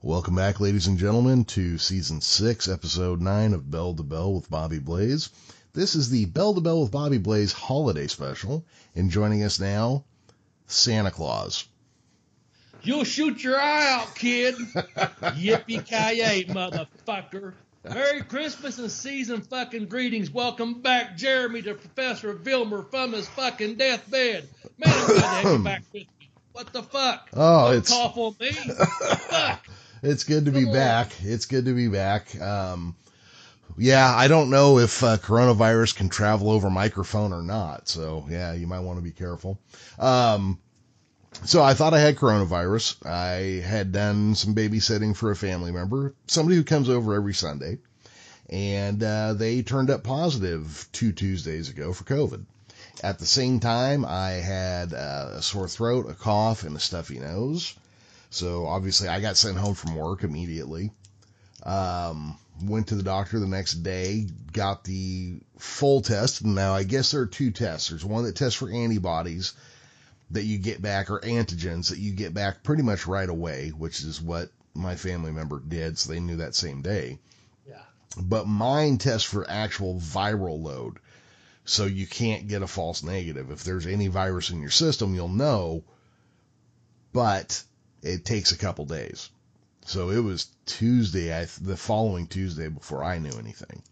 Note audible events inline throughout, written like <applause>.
Welcome back, ladies and gentlemen, to season six, episode nine of Bell to Bell with Bobby Blaze. This is the Bell to Bell with Bobby Blaze holiday special, and joining us now, Santa Claus. You'll shoot your eye out, kid. <laughs> Yippee ki motherfucker. Merry Christmas and season fucking greetings. Welcome back, Jeremy, to Professor Vilmer from his fucking deathbed. Man, I'm glad to have you back with me. What the fuck? Oh, Don't it's cough on me. fuck. It's good to be Come back. It's good to be back. Um, yeah, I don't know if uh, coronavirus can travel over microphone or not. So yeah, you might want to be careful. Um, so I thought I had coronavirus. I had done some babysitting for a family member, somebody who comes over every Sunday, and uh, they turned up positive two Tuesdays ago for COVID. At the same time, I had uh, a sore throat, a cough, and a stuffy nose. So obviously, I got sent home from work immediately. Um, went to the doctor the next day, got the full test. Now, I guess there are two tests. There's one that tests for antibodies that you get back, or antigens that you get back pretty much right away, which is what my family member did. So they knew that same day. Yeah. But mine tests for actual viral load. So you can't get a false negative. If there's any virus in your system, you'll know, but it takes a couple days. So it was Tuesday, I, the following Tuesday before I knew anything.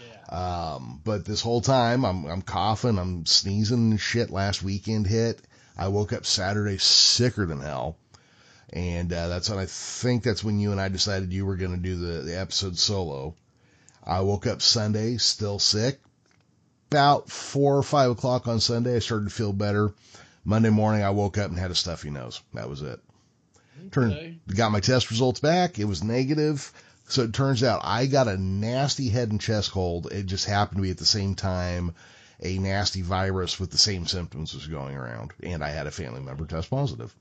Yeah. Um, but this whole time I'm, I'm coughing, I'm sneezing and shit. Last weekend hit. I woke up Saturday sicker than hell. And, uh, that's when I think that's when you and I decided you were going to do the, the episode solo. I woke up Sunday still sick. About four or five o'clock on Sunday, I started to feel better. Monday morning, I woke up and had a stuffy nose. That was it. Turned, Okay. got my test results back. It was negative. So it turns out I got a nasty head and chest cold. It just happened to be at the same time a nasty virus with the same symptoms was going around. And I had a family member test positive.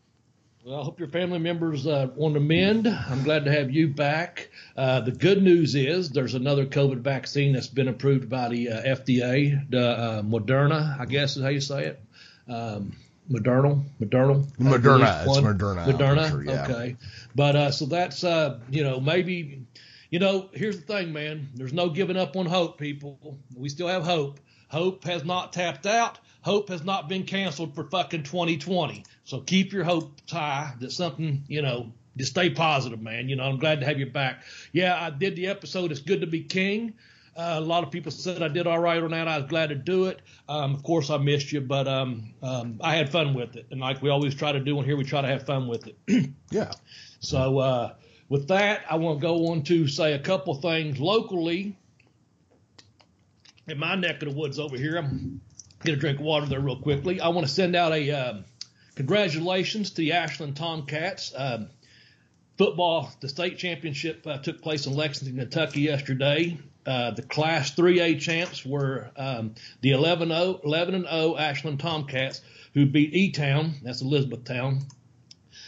Well, I hope your family members uh, on the mend. I'm glad to have you back. Uh, the good news is there's another COVID vaccine that's been approved by the uh, FDA, the uh, Moderna, I guess is how you say it. Um, Modernal, Modernal, Moderna. It's. Moderna. Moderna. sure, yeah. Okay, but uh, so that's uh, you know maybe you know here's the thing, man. There's no giving up on hope, people. We still have hope. Hope has not tapped out. Hope has not been canceled for fucking 2020. So keep your hopes high that something, you know, just stay positive, man. You know, I'm glad to have you back. Yeah, I did the episode. It's good to be king. Uh, a lot of people said I did all right on that. I was glad to do it. Um, of course, I missed you, but um, um, I had fun with it. And like we always try to do on here, we try to have fun with it. <clears throat> Yeah. So uh, with that, I want to go on to say a couple things locally in my neck of the woods over here. I'm get a drink of water there real quickly. I want to send out a um, congratulations to the Ashland Tomcats. Um, football, the state championship uh, took place in Lexington, Kentucky yesterday. Uh, the Class 3A champs were um, the 11 0 11 and 0 Ashland Tomcats, who beat E Town, that's Elizabethtown,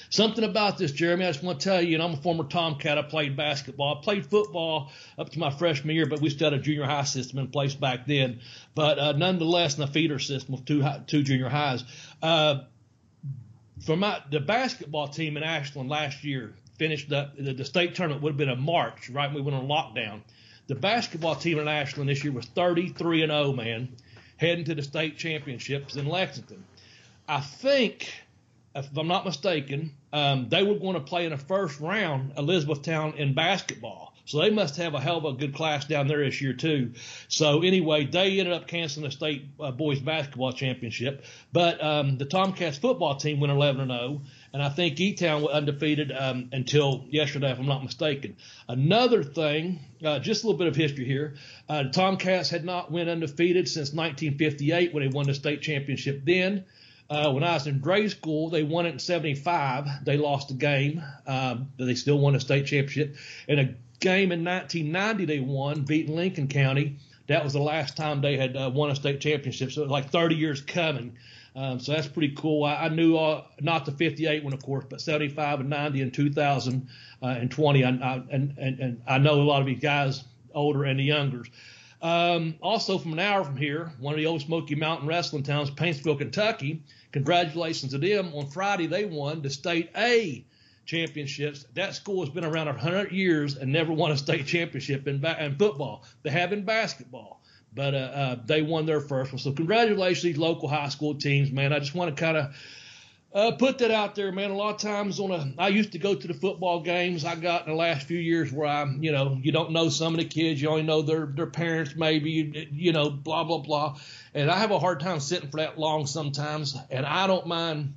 Something about this, Jeremy, I just want to tell you, and I'm a former Tomcat. I played basketball. I played football up to my freshman year, but we still had a junior high system in place back then. But uh, nonetheless, in a feeder system with two, high, two junior highs. Uh, for my the basketball team in Ashland last year finished the, the, the state tournament would have been in March, right? We went on lockdown. The basketball team in Ashland this year was 33 and 0, man, heading to the state championships in Lexington. I think, if I'm not mistaken, um, they were going to play in the first round Elizabethtown in basketball. So they must have a hell of a good class down there this year too. So anyway, they ended up canceling the state uh, boys basketball championship, but um, the Tomcats football team went 11 and 0, and I think E Town was undefeated um, until yesterday, if I'm not mistaken. Another thing, uh, just a little bit of history here. Uh, the Tomcats had not went undefeated since 1958 when they won the state championship. Then. Uh, when I was in grade school, they won it in 75. They lost a game, um, but they still won a state championship. In a game in 1990, they won, beating Lincoln County. That was the last time they had uh, won a state championship. So like 30 years coming. Um, so that's pretty cool. I, I knew uh, not the 58 one, of course, but 75 and 90 and 2020. I, I, and, and, and I know a lot of these guys, older and the youngers. Um, also, from an hour from here, one of the old Smoky Mountain wrestling towns, Paintsville, Kentucky. Congratulations to them. On Friday, they won the state A championships. That school has been around 100 years and never won a state championship in, ba- in football. They have in basketball, but uh, uh, they won their first one. So congratulations these local high school teams, man. I just want to kind of uh, put that out there, man. A lot of times on a, I used to go to the football games. I got in the last few years where I, you know, you don't know some of the kids. You only know their their parents, maybe, you know, blah blah blah. And I have a hard time sitting for that long sometimes. And I don't mind.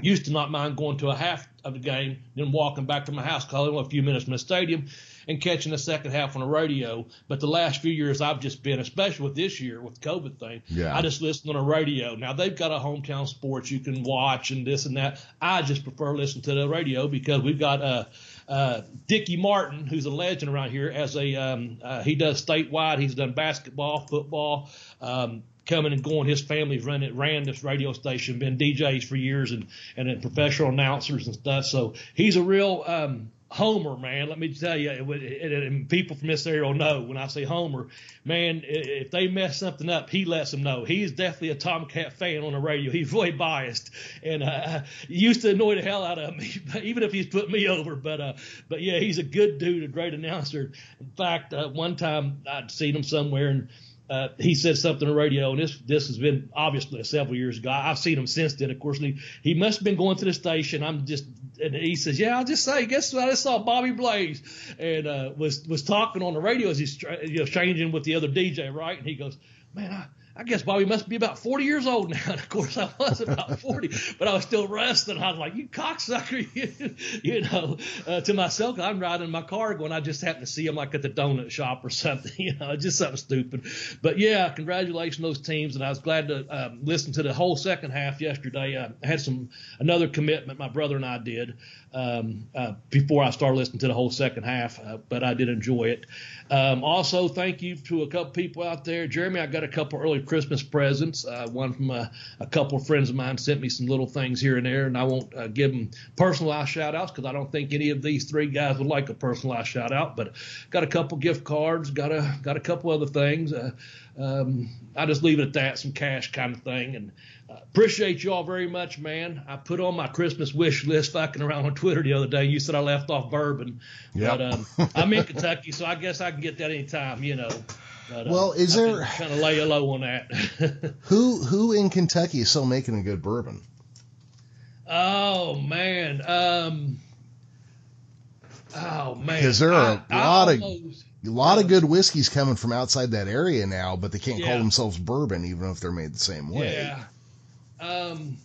Used to not mind going to a half of the game, then walking back to my house, calling a few minutes from the stadium and catching the second half on the radio. But the last few years, I've just been, especially with this year with the COVID thing, Yeah. I just listen on the radio. Now they've got a hometown sports you can watch and this and that. I just prefer listening to the radio because we've got uh, uh, Dickie Martin, who's a legend around here, as a um, uh, he does statewide. He's done basketball, football. Um, Coming and going, his family's run it, ran this radio station, been DJs for years, and and professional announcers and stuff. So he's a real um, homer, man. Let me tell you, and, people from this area will know when I say homer, man. If they mess something up, he lets them know. He's definitely a Tomcat fan on the radio. He's really biased, and uh, used to annoy the hell out of me, <laughs> even if he's put me over. But uh, but yeah, he's a good dude, a great announcer. In fact, uh, one time I'd seen him somewhere and. Uh, he said something on the radio, and this this has been obviously several years ago. I've seen him since then. Of course, he, he must have been going to the station. I'm just, and he says, "Yeah, I'll just say, guess what? I saw Bobby Blaze, and uh, was was talking on the radio as he's you know changing with the other DJ, right? And he goes, "Man, I." I guess Bobby must be about 40 years old now. <laughs> And of course, I was about 40, but I was still resting. I was like, "You cocksucker!" <laughs> you, know, uh, to myself, I'm riding my car going. I just happened to see him like at the donut shop or <laughs> something. You know, just something stupid. But yeah, congratulations those teams, and I was glad to um, listen to the whole second half yesterday. Uh, I had some another commitment my brother and I did um, uh, before I started listening to the whole second half, uh, but I did enjoy it. Um, also, thank you to a couple people out there. Jeremy, I got a couple early Christmas presents. Uh, one from a, a couple of friends of mine sent me some little things here and there, and I won't uh, give them personalized shout outs because I don't think any of these three guys would like a personalized shout out. But got a couple gift cards, got a got a couple other things. Um, I just leave it at that, some cash kind of thing, and uh, appreciate you all very much, man. I put on my Christmas wish list fucking around on Twitter the other day. You said I left off bourbon, Yep. but um, I'm in <laughs> Kentucky, so I guess I can get that anytime, you know. But, uh, Well, is there- kind of lay a low on that? <laughs> Who who in Kentucky is still making a good bourbon? oh man, um, oh man, 'Cause there are I- a I lot of- almost- A lot of good whiskeys coming from outside that area now, but they can't call themselves bourbon even if they're made the same way. Yeah. Um,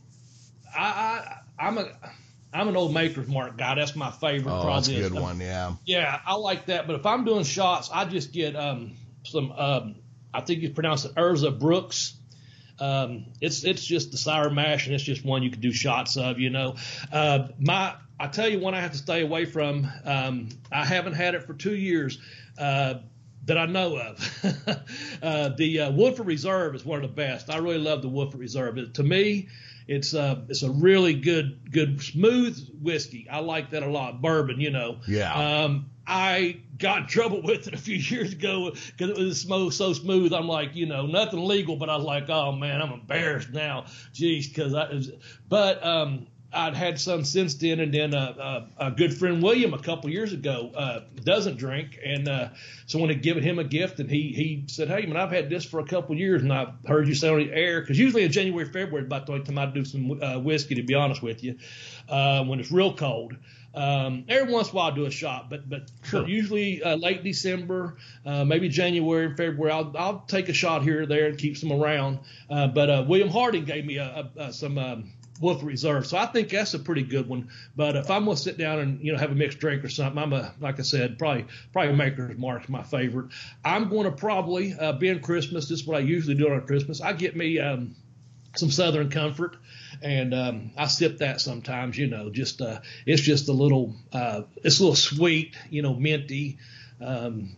I, I I'm a I'm an old Maker's Mark guy. That's my favorite. Oh, that's a good Um, one. Yeah. Yeah, I like that. But if I'm doing shots, I just get um some um I think you pronounce it Ezra Brooks. Um, it's it's just the sour mash, and it's just one you can do shots of. You know, uh, my I tell you one I have to stay away from. Um, I haven't had it for two years. Uh, that I know of. <laughs> uh, the uh, Woodford Reserve is one of the best. I really love the Woodford Reserve. It, to me, it's uh, it's a really good good smooth whiskey. I like that a lot. Bourbon, you know. Yeah. Um, I got in trouble with it a few years ago because it was so, so smooth. I'm like, you know, nothing legal, but I was like, oh man, I'm embarrassed now. Jeez, because I was, but um, I'd had some since then, and then uh, uh, a good friend William a couple years ago uh, doesn't drink, and uh, someone had given him a gift, and he he said, "Hey man, I've had this for a couple years, and I've heard you say on the air because usually in January, February, about the time I do some uh, whiskey, to be honest with you, uh, when it's real cold." Um, every once in a while, I'll do a shot, but but, Sure. but usually uh, late December, uh, maybe January and February, I'll, I'll take a shot here or there and keep some around. Uh, but uh, William Harding gave me a, a, a, some um, Wolf Reserve, so I think that's a pretty good one. But if I'm gonna sit down and you know have a mixed drink or something, I'm a like I said, probably probably Maker's Mark's my favorite. I'm going to probably uh, being Christmas. This is what I usually do on Christmas. I get me. Um, some Southern Comfort, and um, I sip that sometimes. You know, just uh, it's just a little, uh, it's a little sweet, you know, minty, um,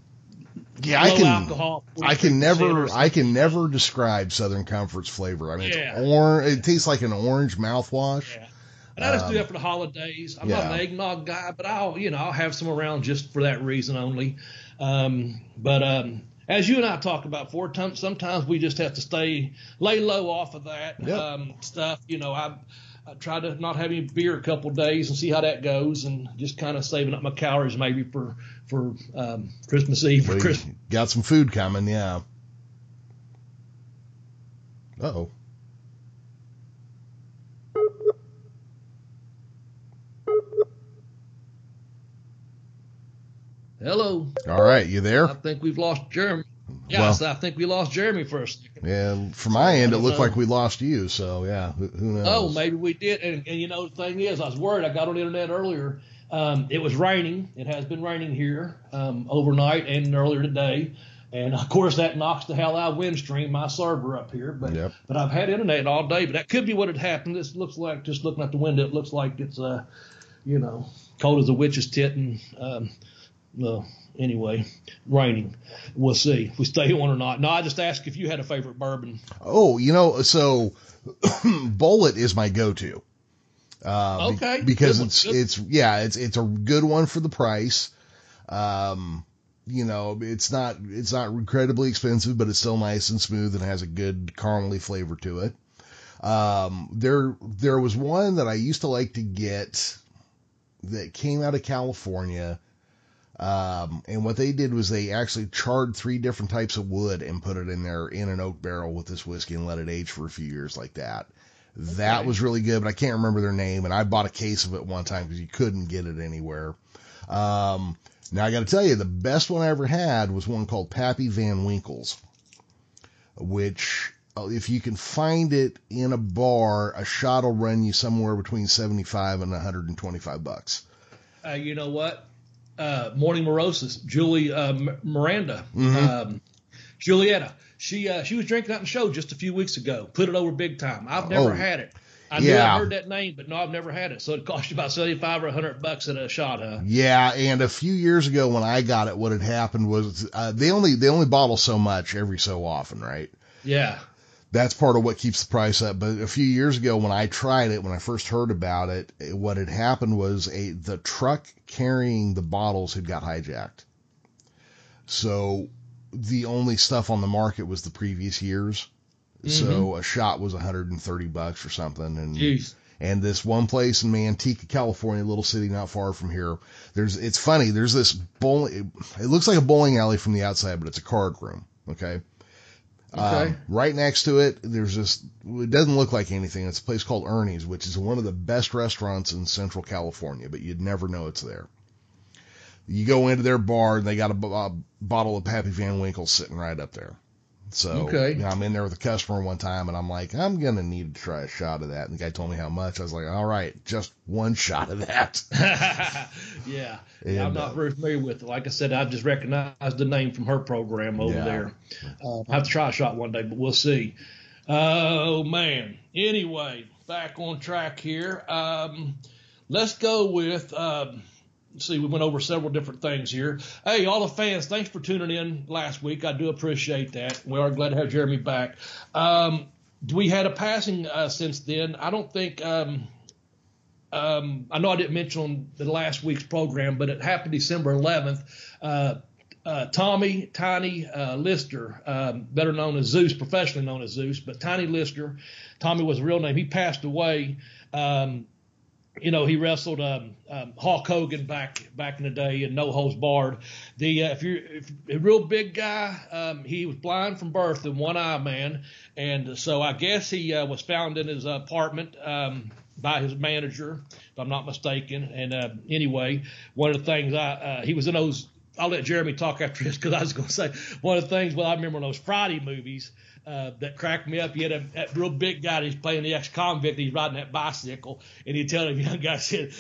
Yeah, I can. alcohol. I can never. I can never describe Southern Comfort's flavor. I mean, Yeah. it's orange. It tastes like an orange mouthwash. Yeah. And I just do Um, that for the holidays. I'm not yeah. an eggnog guy, but I'll, you know, I'll have some around just for that reason only. Um, but um, as you and I talked about four times, sometimes we just have to stay lay low off of that Yep. um, stuff. You know, I I try to not have any beer a couple days and see how that goes, and just kind of saving up my calories maybe for for um, Christmas Eve or Well, Christmas. got some food coming, yeah. Uh oh. Hello, All right, you there? I think we've lost Jeremy. Yes, I think we lost Jeremy first. a second. Yeah, from my end, it looked know. like we lost you. So yeah, who, who knows? Oh, maybe we did. And, and you know, the thing is, I was worried. I got on the internet earlier. Um, it was raining. It has been raining here um, overnight and earlier today. And of course, that knocks the hell out of Windstream, my server up here. But Yep. but I've had internet all day. But that could be what had happened. This looks like just looking out the window. It looks like it's uh, you know, cold as a witch's tit and um, well, anyway, raining. We'll see if we stay on or not. No, I just asked if you had a favorite bourbon. Oh, you know, so <clears throat> Bulleit is my go-to. Uh, be- Okay, because good it's it's yeah, it's it's a good one for the price. Um, you know, it's not it's not incredibly expensive, but it's still nice and smooth and has a good caramely flavor to it. Um, there there was one that I used to like to get that came out of California. Um, and what they did was they actually charred three different types of wood and put it in there in an oak barrel with this whiskey and let it age for a few years like that. That was really good, but I can't remember their name. And I bought a case of it one time because you couldn't get it anywhere. Um, now I got to tell you, the best one I ever had was one called Pappy Van Winkle's, which uh, if you can find it in a bar, a shot will run you somewhere between 75 and 125 bucks. uh, you know what? Uh, Morning Morosis, Julie uh, M- Miranda, Mhm. um, Julietta. She uh, she was drinking out in the show just a few weeks ago. Put it over big time. I've never Oh, had it. I knew. I heard that name, but no, I've never had it. So it cost you about seventy five or hundred bucks at a shot, huh? Yeah, and a few years ago when I got it, what had happened was uh, they only they only bottle so much every so often, right? Yeah. That's part of what keeps the price up. But a few years ago when I tried it, when I first heard about it, what had happened was a the truck carrying the bottles had got hijacked. So the only stuff on the market was the previous years. So mm-hmm. a shot was 130 bucks or something, and Jeez. and this one place in Manteca, California, a little city not far from here. There's it's funny. There's this bowling. It looks like a bowling alley from the outside, but it's a card room. Okay. Okay. Um, right next to it, there's this. It doesn't look like anything. It's a place called Ernie's, which is one of the best restaurants in Central California, but you'd never know it's there. You go into their bar, and they got a, b- a bottle of Pappy Van Winkle sitting right up there. So Okay. you know, I'm in there with a customer one time, and I'm like, I'm gonna need to try a shot of that. And the guy told me how much. I was like, all right, just one shot of that. <laughs> yeah. And, I'm not uh, very familiar with it. Like I said, I just recognized the name from her program over Yeah. there. Uh, I have to try a shot one day, but we'll see. Oh man. Anyway, back on track here. Um, let's go with. Um, see, we went over several different things here. Hey, all the fans, thanks for tuning in last week. I do appreciate that. We are glad to have Jeremy back. Um, we had a passing uh, since then. I don't think. Um, um, I know I didn't mention on the last week's program, but it happened December 11th. Uh, uh, Tommy Tiny uh, Lister, um, better known as Zeus, professionally known as Zeus, but Tiny Lister, Tommy was a real name. He passed away. Um, you know, he wrestled um, um, Hulk Hogan back back in the day in No Holds Barred. The uh, if you're if, a real big guy, um, he was blind from birth and one eye man, and so I guess he uh, was found in his apartment um, by his manager, if I'm not mistaken. And uh, anyway, one of the things I uh, he was in those. I'll let Jeremy talk after this because I was going to say one of the things. Well, I remember in those Friday movies uh, that cracked me up. You had a, that real big guy. He's playing the ex-convict. He's riding that bicycle, and he'd tell the young guy, <laughs> said,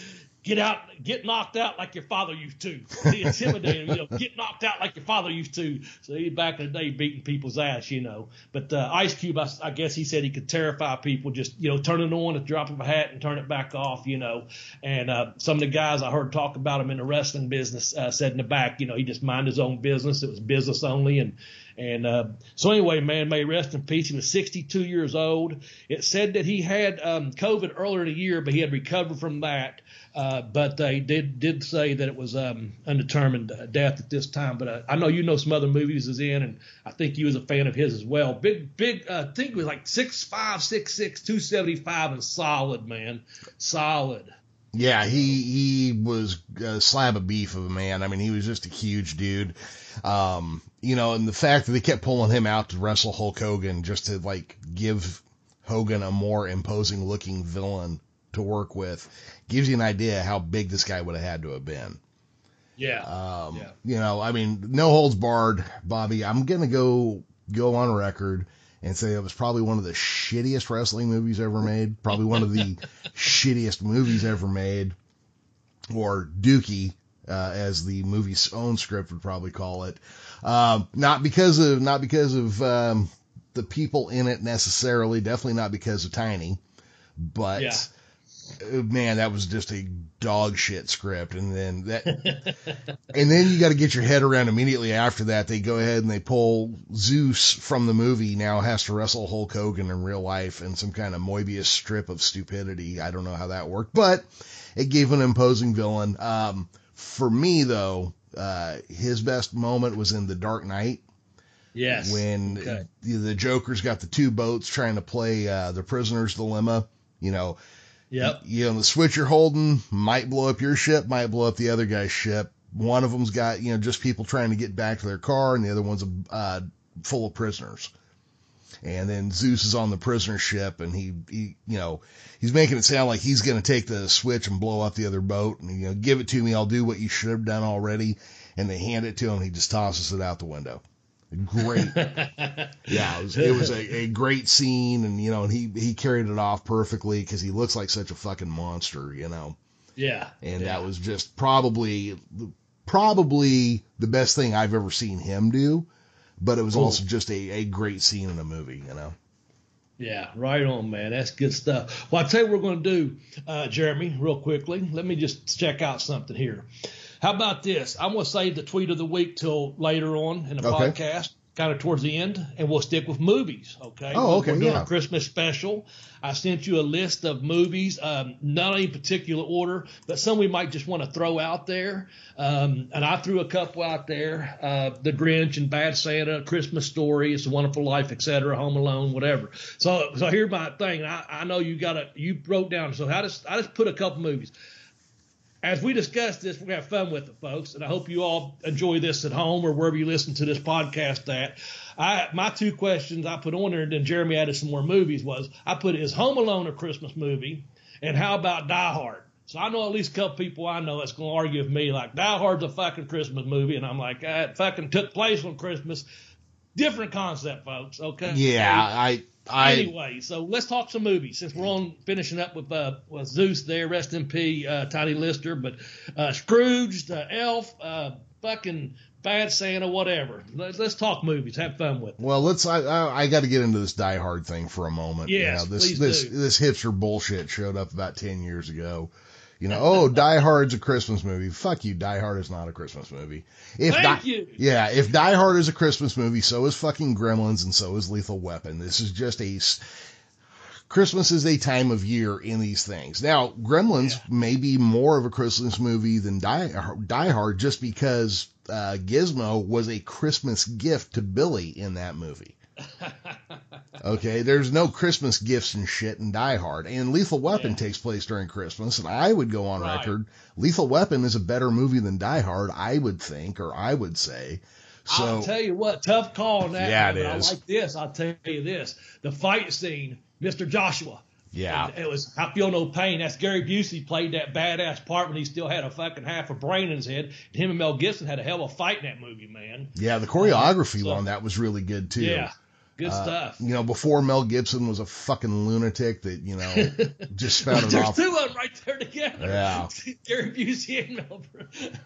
"Get out, get knocked out like your father used to." He intimidated him, you know, get knocked out like your father used to. So he back in the day beating people's ass, you know. But uh, Ice Cube, I, I guess he said he could terrify people, just you know, turn it on, a drop of a hat, and turn it back off, you know. And uh, some of the guys I heard talk about him in the wrestling business uh, said in the back, you know, he just mind his own business. It was business only, and And uh, so anyway, man, may rest in peace. He was 62 years old. It said that he had um, COVID earlier in the year, but he had recovered from that. Uh, but they did did say that it was um, undetermined death at this time. But uh, I know you know some other movies he's in, and I think you was a fan of his as well. Big, big. Uh, I think it was like six five, six six, two seventy five, and solid, man, solid. Yeah, he he was a slab of beef of a man. I mean, he was just a huge dude. Um, you know, and the fact that they kept pulling him out to wrestle Hulk Hogan just to like give Hogan a more imposing looking villain to work with gives you an idea how big this guy would have had to have been. Yeah. Um, Yeah. you know, I mean, no holds barred, Bobby. I'm gonna go go on record and say it was probably one of the shittiest wrestling movies ever made. Probably one of the <laughs> shittiest movies ever made, or Dookie, uh, as the movie's own script would probably call it. Um, not because of not because of um, the people in it necessarily. Definitely not because of Tiny, but. Yeah. uh, Man, that was just a dog shit script, and then that, <laughs> and then you got to get your head around immediately after that. They go ahead and they pull Zeus from the movie. Now has to wrestle Hulk Hogan in real life in some kind of Moebius strip of stupidity. I don't know how that worked, but it gave an imposing villain. Um, for me though, uh, his best moment was in The Dark Knight Yes. when Okay. the, the Joker's got the two boats trying to play uh, the prisoner's dilemma. You know, Yep. you know, the switch you're holding might blow up your ship, might blow up the other guy's ship. One of them's got, you know, just people trying to get back to their car, and the other one's uh, full of prisoners. And then Zeus is on the prisoner ship, and he, he, you know, he's making it sound like he's going to take the switch and blow up the other boat, and you know, give it to me, I'll do what you should have done already. And they hand it to him, he just tosses it out the window. Great, <laughs> yeah, it was, it was a, a great scene, and you know, and he he carried it off perfectly because he looks like such a fucking monster, you know. yeah. And yeah. that was just probably probably the best thing I've ever seen him do. But it was Cool. also just a, a great scene in a movie, you know. Yeah, right on, man. That's good stuff. Well, I'll tell you what we're going to do, uh, Jeremy, real quickly. Let me just check out something here. How about this? I'm going to save the tweet of the week till later on in the Okay. podcast, kind of towards the end, and we'll stick with movies. Okay. Oh, okay, We're doing yeah. a Christmas special. I sent you a list of movies, um, not in particular order, but some we might just want to throw out there. Um, and I threw a couple out there: uh, The Grinch and Bad Santa, Christmas Story, It's a Wonderful Life, etc., Home Alone, whatever. So, so here's my thing. I, I know you got a you wrote down. So I just I just put a couple movies as we discuss this, we're gonna have fun with it, folks, and I hope you all enjoy this at home or wherever you listen to this podcast at. I my two questions I put on there, and then Jeremy added some more movies. Was I put is Home Alone a Christmas movie, and how about Die Hard? So I know at least a couple people I know that's gonna argue with me like Die Hard's a fucking Christmas movie, and I'm like, it fucking took place on Christmas. Different concept, folks. Okay. Yeah, I I Anyway, so let's talk some movies since we're on finishing up with uh, with Zeus there, rest in P, uh, Tiny Lister, but uh, Scrooge, the Elf, uh, fucking Bad Santa, whatever. Let's, let's talk movies. Have fun with it. well, let's I I, I got to get into this Die Hard thing for a moment. Yeah, you know, this please this do. this hipster bullshit showed up about ten years ago. You know, oh, Die Hard's a Christmas movie. Fuck you, Die Hard is not a Christmas movie. If Thank Die- you. Yeah, if Die Hard is a Christmas movie, so is fucking Gremlins and so is Lethal Weapon. This is just a Christmas is a time of year in these things. Now, Gremlins Yeah. may be more of a Christmas movie than Die, Die Hard just because uh, Gizmo was a Christmas gift to Billy in that movie. <laughs> Okay, there's no Christmas gifts and shit in Die Hard, and Lethal Weapon Yeah. takes place during Christmas, and I would go on Right. record, Lethal Weapon is a better movie than Die Hard, I would think, or I would say. So I'll tell you what, tough call on that. Yeah, one, it. I like this. I'll tell you this: the fight scene, Mr. Joshua. yeah, It was I feel no pain. That's Gary Busey played that badass part when he still had a fucking half a brain in his head. And him and Mel Gibson had a hell of a fight in that movie, man. yeah, the uh, choreography So- on that was really good too. Yeah, good Uh, stuff. You know, before Mel Gibson was a fucking lunatic that you know <laughs> just spouted There's off. two of them right there together. Yeah. <laughs> Gary Busey and Mel,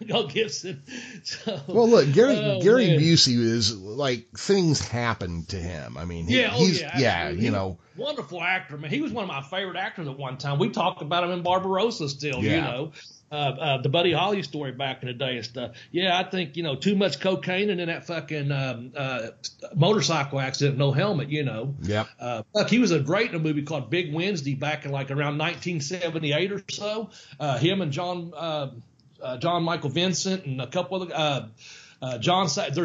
<laughs> Mel Gibson. So, Well, look, Gary Oh, Gary man. Busey is like things happened to him. I mean, he, Yeah, oh yeah, yeah, you know, wonderful actor, man. He was one of my favorite actors at one time. We talked about him in Barbarosa still, you know. Uh, uh, the Buddy Holly story back in the day and stuff. Yeah, I think you know too much cocaine and then that fucking um, uh, motorcycle accident, no helmet. You know. Yeah. Uh, fuck, he was a great in a movie called Big Wednesday back in like around 1978 or so. Uh, him and John uh, uh, John Michael Vincent and a couple other. Uh, uh, John, they're, they're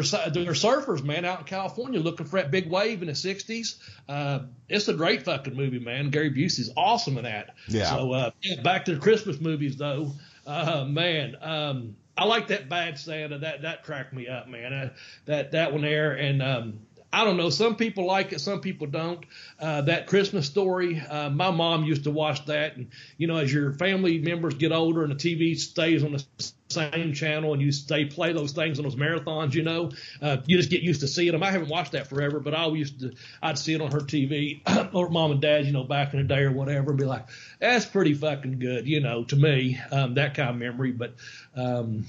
surfers, man, out in California looking for that big wave in the 60s. Uh, it's a great fucking movie, man. Gary Busey's awesome in that. Yeah. So, uh, back to the Christmas movies, though. Uh, man, um, I like that Bad Santa. That that cracked me up, man. Uh, that that one there, and um, I don't know. Some people like it, some people don't. Uh, that Christmas story, uh, my mom used to watch that, and you know, as your family members get older and the TV stays on the same channel and you they play those things on those marathons, you know, uh, you just get used to seeing them. I haven't watched that forever, but I used to, I'd see it on her TV <clears throat> or mom and dad, you know, back in the day or whatever, and be like, that's pretty fucking good, you know, to me, um, that kind of memory. But um,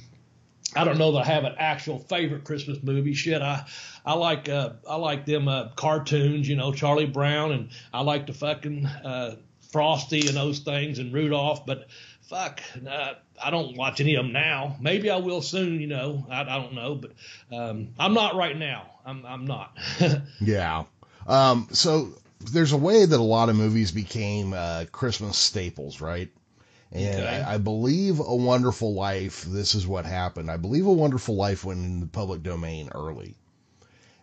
I don't know that I have an actual favorite Christmas movie. Shit, I I like uh, I like them uh, cartoons, you know, Charlie Brown, and I like the fucking uh, Frosty and those things and Rudolph. But fuck, uh, I don't watch any of them now. Maybe I will soon, you know. I, I don't know, but um, I'm not right now. I'm I'm not. <laughs> yeah. Um, so there's a way that a lot of movies became uh, Christmas staples, right? And Okay. I, I believe A Wonderful Life, this is what happened. I believe A Wonderful Life went in the public domain early.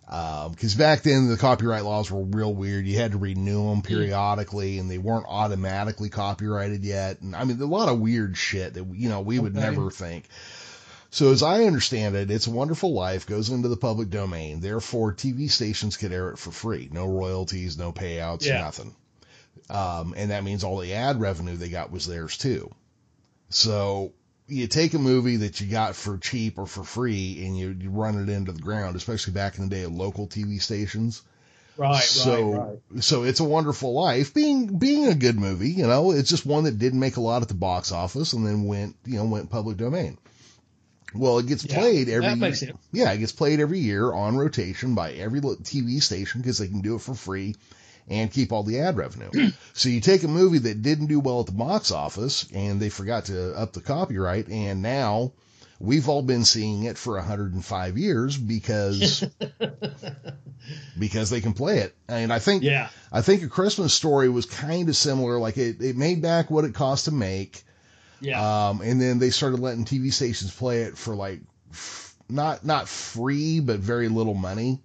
Um, because back then the copyright laws were real weird. You had to renew them mm. periodically, and they weren't automatically copyrighted yet. And I mean, a lot of weird shit that you know we would Okay. never think. So as I understand it, It's a Wonderful Life goes into the public domain. Therefore, TV stations could air it for free. No royalties, no payouts, Yeah. nothing. Um, and that means all the ad revenue they got was theirs too. So you take a movie that you got for cheap or for free and you, you run it into the ground, especially back in the day of local TV stations. right, so, right, right. so it's a wonderful life being, being a good movie, you know, it's just one that didn't make a lot at the box office and then went, you know, went public domain. Well, it gets Yeah, played every makes sense. yeah, it gets played every year on rotation by every TV station because they can do it for free and keep all the ad revenue. <clears throat> so you take a movie that didn't do well at the box office and they forgot to up the copyright and now we've all been seeing it for 105 years because <laughs> because they can play it. And I think Yeah, I think a Christmas story was kind of similar like it it made back what it cost to make yeah, um, and then they started letting TV stations play it for like f- not not free, but very little money.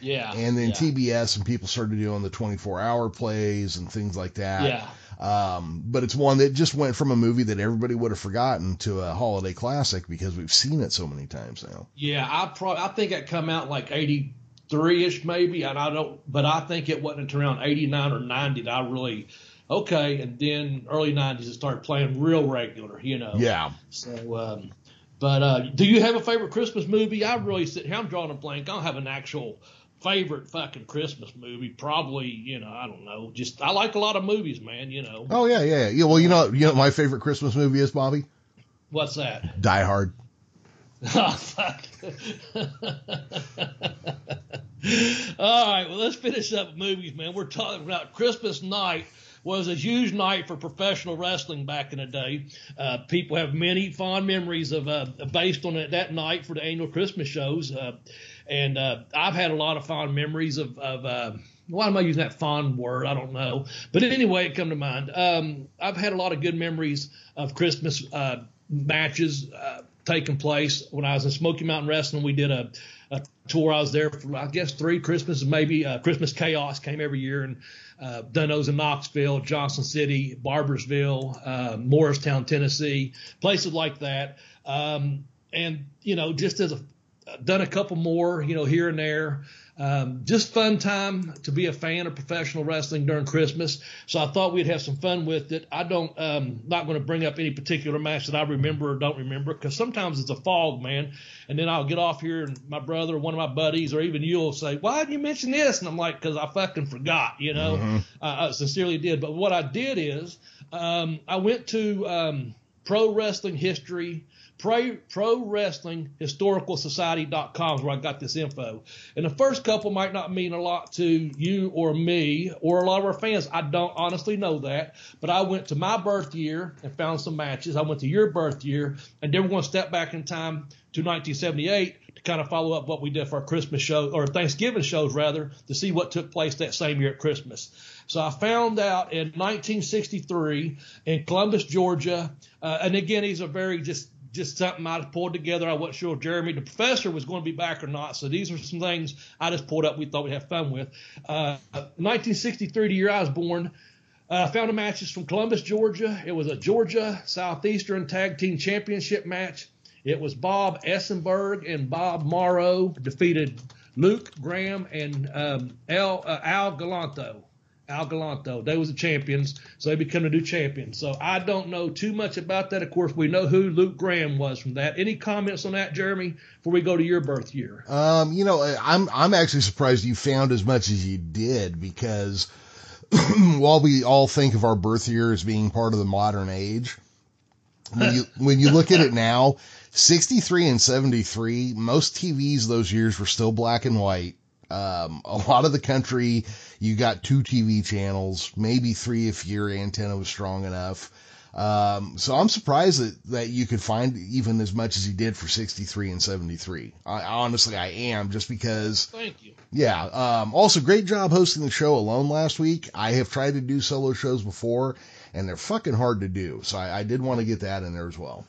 Yeah. And then yeah. TBS and people started doing the 24 hour plays and things like that. Yeah, Um, but it's one that just went from a movie that everybody would have forgotten to a holiday classic because we've seen it so many times now. Yeah, I probably I think it come out like eighty three ish maybe, and I don't, but I think it wasn't until around eighty nine or ninety that I really okay, and then early nineties it started playing real regular, you know. Yeah. So, um, but uh, do you have a favorite Christmas movie? I really sit here. I'm drawing a blank. I don't have an actual favorite fucking Christmas movie. Probably, you know, I don't know. Just I like a lot of movies, man. You know, Oh yeah, yeah, yeah. Well, you know, you know, what my favorite Christmas movie is Bobby. what's that? Die Hard. <laughs> Oh, fuck. <laughs> All right, well, let's finish up movies, man. We're talking about Christmas night was a huge night for professional wrestling back in the day. Uh, people have many fond memories of uh, based on it that night for the annual Christmas shows, uh, and uh, I've had a lot of fond memories of. of uh, why am I using that fond word? I don't know, but anyway, it come to mind. Um, I've had a lot of good memories of Christmas uh, matches uh, taking place when I was in Smoky Mountain Wrestling. We did a, a tour. I was there for I guess three Christmases, maybe. Uh, Christmas Chaos came every year, and uh, done those in Knoxville, Johnson City, Barbourville, uh, Morristown, Tennessee, places like that. Um, and you know, just as a done a couple more, you know, here and there. Um, just fun time to be a fan of professional wrestling during Christmas. So I thought we'd have some fun with it. I don't, um, not going to bring up any particular match that I remember or don't remember because sometimes it's a fog, man. And then I'll get off here and my brother, or one of my buddies, or even you will say, "Why didn't you mention this?" And I'm like, "Cause I fucking forgot," you know. I, I sincerely did. But what I did is, um, I went to um, Pro Wrestling History Pro, Wrestling Historical is where I got this info. And the first couple might not mean a lot to you or me or a lot of our fans. I don't honestly know that. But I went to my birth year and found some matches. I went to your birth year, and then we're going to step back in time to 1978 to kind of follow up what we did for our Christmas show or Thanksgiving shows rather to see what took place that same year at Christmas. So I found out in 1963 in Columbus, Georgia, uh, and again, he's a very just just something I pulled together. I wasn't sure if Jeremy, the professor, was going to be back or not. So these are some things I just pulled up. We thought we'd have fun with. Uh, 1963, the year I was born. Uh, found the matches from Columbus, Georgia. It was a Georgia Southeastern Tag Team Championship match. It was Bob Essenberg and Bob Morrow defeated Luke Graham and um, uh, Al Galanto. Al Galanto. They was the champions, so they become the new champions. So I don't know too much about that. Of course, we know who Luke Graham was from that. Any comments on that, Jeremy, before we go to your birth year? Um, you know, I'm I'm actually surprised you found as much as you did because <clears throat> while we all think of our birth year as being part of the modern age, when you <laughs> when you look at it now, 63 and 73, most TVs those years were still black and white. Um, a lot of the country, you got two TV channels, maybe three if your antenna was strong enough. Um, so I'm surprised that, that you could find even as much as you did for 63 and 73. I, honestly, I am just because. Thank you. Yeah. Um, also great job hosting the show alone last week. I have tried to do solo shows before and they're fucking hard to do. So I, I did want to get that in there as well.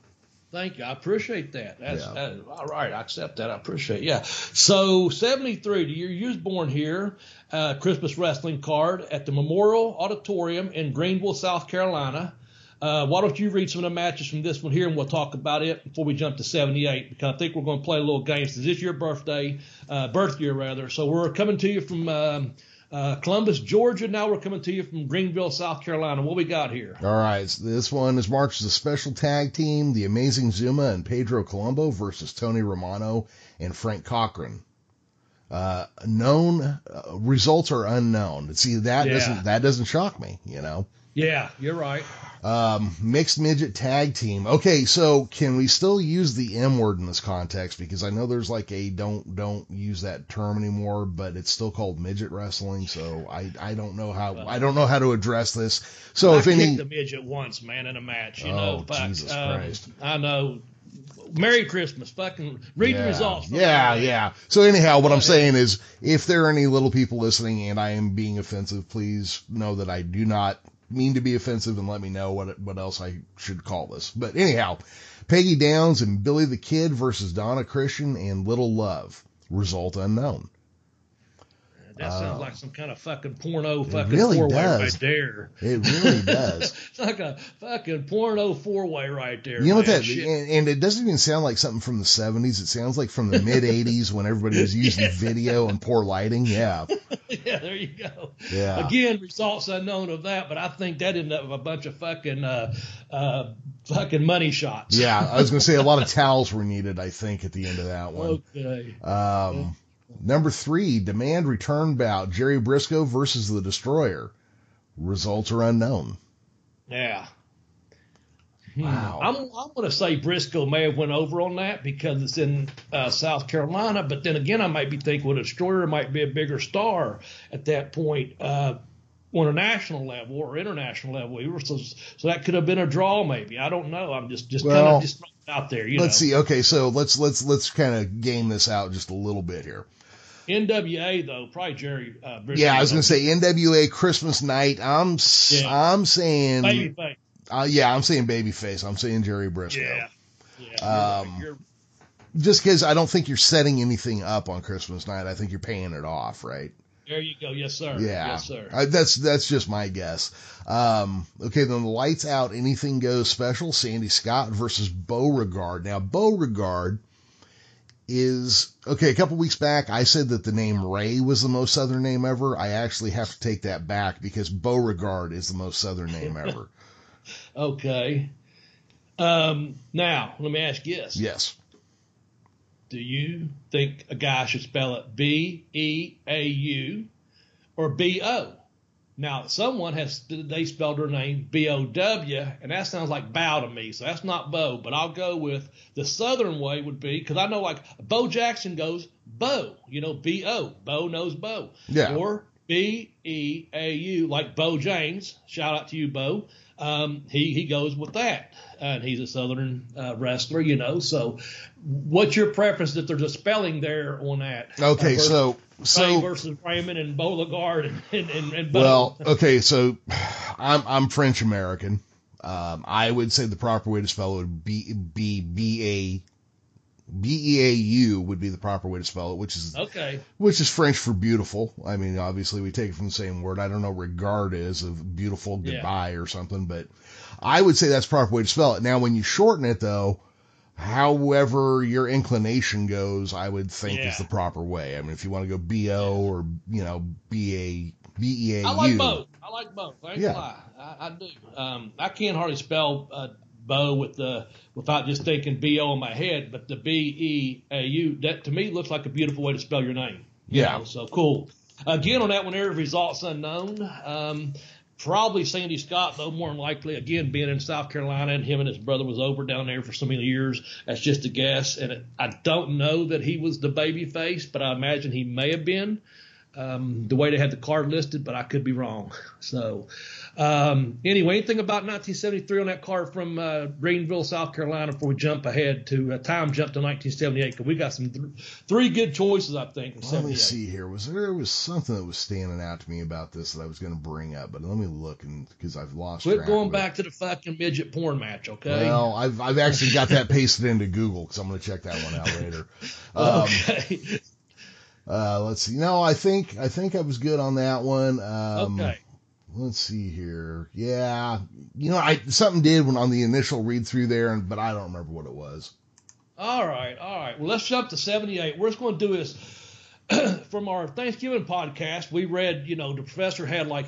Thank you. I appreciate that. That's yeah. uh, all right. I accept that. I appreciate. It. Yeah. So 73, the year you was born here, uh, Christmas wrestling card at the Memorial Auditorium in Greenville, South Carolina. Uh, why don't you read some of the matches from this one here, and we'll talk about it before we jump to 78, because I think we're going to play a little game. Since this is your birthday, uh, birth year rather. So we're coming to you from um, uh, Columbus, Georgia. Now we're coming to you from Greenville, South Carolina. What we got here? All right. So this one is marked as a special tag team. The Amazing Zuma and Pedro Colombo versus Tony Romano and Frank Cochran. Uh, known uh, results are unknown. See that yeah. doesn't that doesn't shock me. You know. Yeah, you're right. Um, mixed midget tag team. Okay, so can we still use the M word in this context? Because I know there's like a don't don't use that term anymore, but it's still called midget wrestling. So I I don't know how I don't know how to address this. So I if any the midget once, man, in a match, you oh, know. But, Jesus um, Christ! I know. Merry Christmas. Fucking read yeah, the results. Yeah, yeah. So anyhow, what I'm saying is, if there are any little people listening and I am being offensive, please know that I do not mean to be offensive and let me know what what else I should call this. But anyhow, Peggy Downs and Billy the Kid versus Donna Christian and Little Love. Result unknown. That sounds uh, like some kind of fucking porno fucking really four way right there. It really <laughs> does. it's like a fucking porno four way right there. You know what that and, and, it doesn't even sound like something from the seventies. It sounds like from the mid eighties when everybody was <laughs> using video and poor lighting. Yeah. <laughs> yeah, there you go. Yeah. Again, results unknown of that, but I think that ended up with a bunch of fucking uh, uh, fucking money shots. Yeah, I was gonna say a lot of towels were needed, I think, at the end of that one. Okay. Um Number three, demand return bout Jerry Brisco versus the Destroyer. Results are unknown. Yeah. Wow. I'm, I'm going to say Brisco may have went over on that because it's in uh, South Carolina, but then again, I might be thinking well, Destroyer might be a bigger star at that point uh, on a national level or international level. So, so that could have been a draw, maybe. I don't know. I'm just just well, kind of just out there. You let's know. see. Okay, so let's let's let's kind of game this out just a little bit here. NWA though, probably Jerry. Uh, yeah, I was gonna say NWA Christmas night. I'm yeah. I'm saying Babyface. Uh, yeah, I'm saying Babyface. I'm saying Jerry Brisco. Yeah. Yeah. Um, you're, you're, just because I don't think you're setting anything up on Christmas night. I think you're paying it off, right? There you go. Yes, sir. Yeah. Yes, sir. I, that's that's just my guess. Um, okay, then the lights out. Anything goes special. Sandy Scott versus Beauregard. Now Beauregard is okay. A couple weeks back, I said that the name Ray was the most southern name ever. I actually have to take that back because Beauregard is the most southern name <laughs> ever. okay. Um, now let me ask you this. Yes. Do you think a guy should spell it B E A U or B O? Now, someone has they spelled her name B O W, and that sounds like bow to me. So that's not Bo, but I'll go with the Southern way would be because I know like Bo Jackson goes Bo, you know B O, Bo knows Bo, Yeah. or B E A U like Beau James. Shout out to you, Bo. Um, he he goes with that, and he's a Southern uh, wrestler, you know. So, what's your preference that there's a spelling there on that? Okay, Uh, so so versus Raymond and Beauregard and and, and, and well, okay, so I'm I'm French American. Um, I would say the proper way to spell it would be be B A B E A U would be the proper way to spell it, which is okay. which is French for beautiful. I mean, obviously we take it from the same word. I don't know regard is of beautiful Yeah. goodbye or something, but I would say that's the proper way to spell it. Now, when you shorten it though, however your inclination goes, I would think Yeah. is the proper way. I mean, if you want to go B O or you know B A B E A U. I like both. I like both. I ain't Yeah. lie. I, I do. Um, I can't hardly spell uh, bow with the without just thinking B O in my head, but the B E A U that to me looks like a beautiful way to spell your name. you Yeah. know, so cool. Again, on that one there, results unknown. Um, probably Sandy Scott, though, more than likely. Again, being in South Carolina, and him and his brother was over down there for so many years. That's just a guess, and it, I don't know that he was the baby face, but I imagine he may have been um, the way they had the card listed, but I could be wrong. <laughs> So, um, anyway, anything about 1973 on that card from uh, Greenville, South Carolina, before we jump ahead to uh, time jump to 1978? Because we got some th- three good choices, I think. in Let me see here. Was there, there was something that was standing out to me about this that I was going to bring up, but let me look and because I've lost. Quit track going it. back to the fucking midget porn match, okay? Well, I've I've actually got that pasted into Google because I'm going to check that one out later. <laughs> Um, okay. Uh, let's see. No, I think I think I was good on that one. Um, okay. Let's see here. Yeah, you know, I something did when on the initial read through there, and but I don't remember what it was. All right, all right. Well, let's jump to 78. We're just going to do this <clears throat> from our Thanksgiving podcast. We read, you know, the professor had like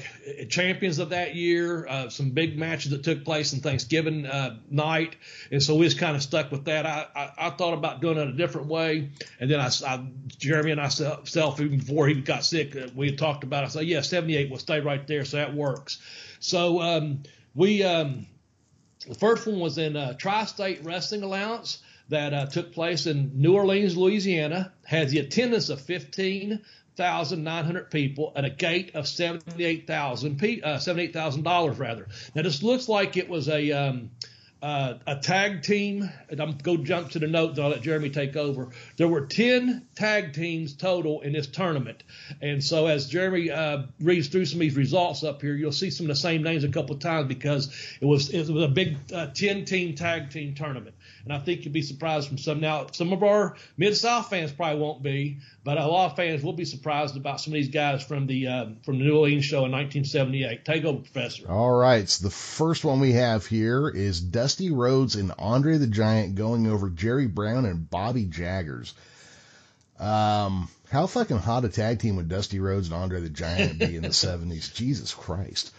champions of that year, uh, some big matches that took place in Thanksgiving uh, night, and so we just kind of stuck with that. I, I, I thought about doing it a different way, and then I, I Jeremy and I self even before he got sick, uh, we had talked about. it. I said, yeah, 78 will stay right there, so that works. So um, we. Um, the first one was in uh, Tri-State Wrestling Alliance that uh, took place in New Orleans, Louisiana. Had the attendance of 15,900 people at a gate of 78,000 pe- uh, $78,000 rather. Now this looks like it was a um, uh, a tag team. And I'm gonna go jump to the note. I'll let Jeremy take over. There were 10 tag teams total in this tournament, and so as Jeremy uh, reads through some of these results up here, you'll see some of the same names a couple of times because it was it was a big uh, 10 team tag team tournament, and I think you'll be surprised from some. Now some of our Mid South fans probably won't be, but a lot of fans will be surprised about some of these guys from the uh, from the New Orleans show in 1978. Take over, Professor. All right, so the first one we have here is Dusty Rhodes and Andre the Giant going over Jerry Brown and Bobby Jaggers. Um, how fucking hot a tag team would Dusty Rhodes and Andre the Giant be in the <laughs> 70s? Jesus Christ.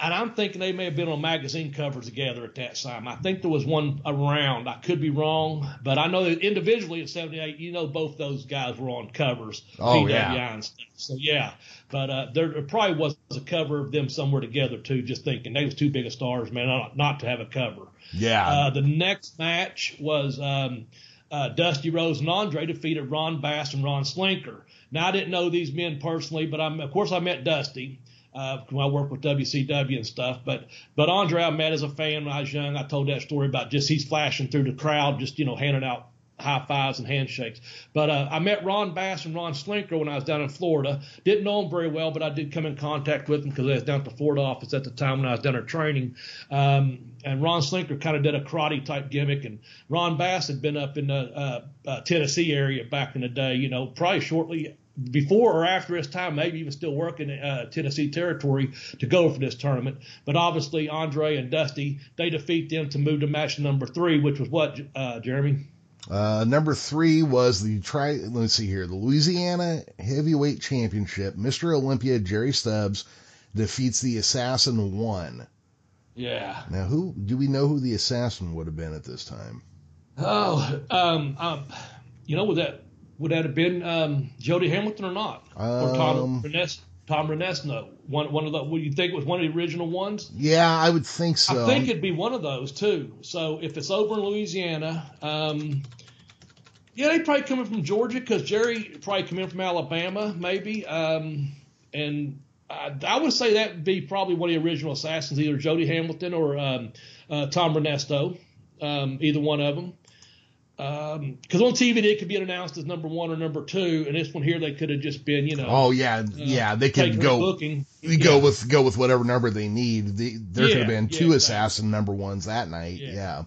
And I'm thinking they may have been on magazine covers together at that time. I think there was one around. I could be wrong, but I know that individually in '78, you know, both those guys were on covers. Oh, PWI yeah. and stuff. So yeah, but uh, there, probably was a cover of them somewhere together too. Just thinking they was too big stars, man, not, not to have a cover. Yeah. Uh, the next match was um, uh, Dusty Rhodes and Andre defeated Ron Bass and Ron Slinker. Now I didn't know these men personally, but I'm, of course I met Dusty. Uh, when I work with WCW and stuff, but but Andre I met as a fan when I was young. I told that story about just he's flashing through the crowd, just you know handing out high fives and handshakes. But uh, I met Ron Bass and Ron Slinker when I was down in Florida. Didn't know them very well, but I did come in contact with them because I was down at the Florida office at the time when I was down there training. Um, and Ron Slinker kind of did a karate type gimmick, and Ron Bass had been up in the uh, uh, Tennessee area back in the day. You know, probably shortly before or after his time, maybe even still working in uh, Tennessee territory to go for this tournament. But obviously, Andre and Dusty they defeat them to move to match number three, which was what, uh, Jeremy? Uh, number three was the try. Let's see here, the Louisiana Heavyweight Championship. Mr. Olympia Jerry Stubbs defeats the Assassin One. Yeah. Now, who do we know who the assassin would have been at this time? Oh, um, um, you know, that would that have been um, Jody Hamilton or not, or Tom Um, Finesse? Tom Renesto. One one of the. Would you think it was one of the original ones? Yeah, I would think so. I think it'd be one of those too. So if it's over in Louisiana, um, yeah, they probably coming from Georgia because Jerry probably coming from Alabama, maybe. Um, and I, I, would say that would be probably one of the original assassins, either Jody Hamilton or um, uh, Tom Renesto, um, either one of them. Because um, on TV they could be announced as number one or number two, and this one here they could have just been, you know. Oh yeah, uh, yeah, they could go. Booking. Yeah. Go with go with whatever number they need. The, there yeah, could have been two yeah, assassin number ones that night. yeah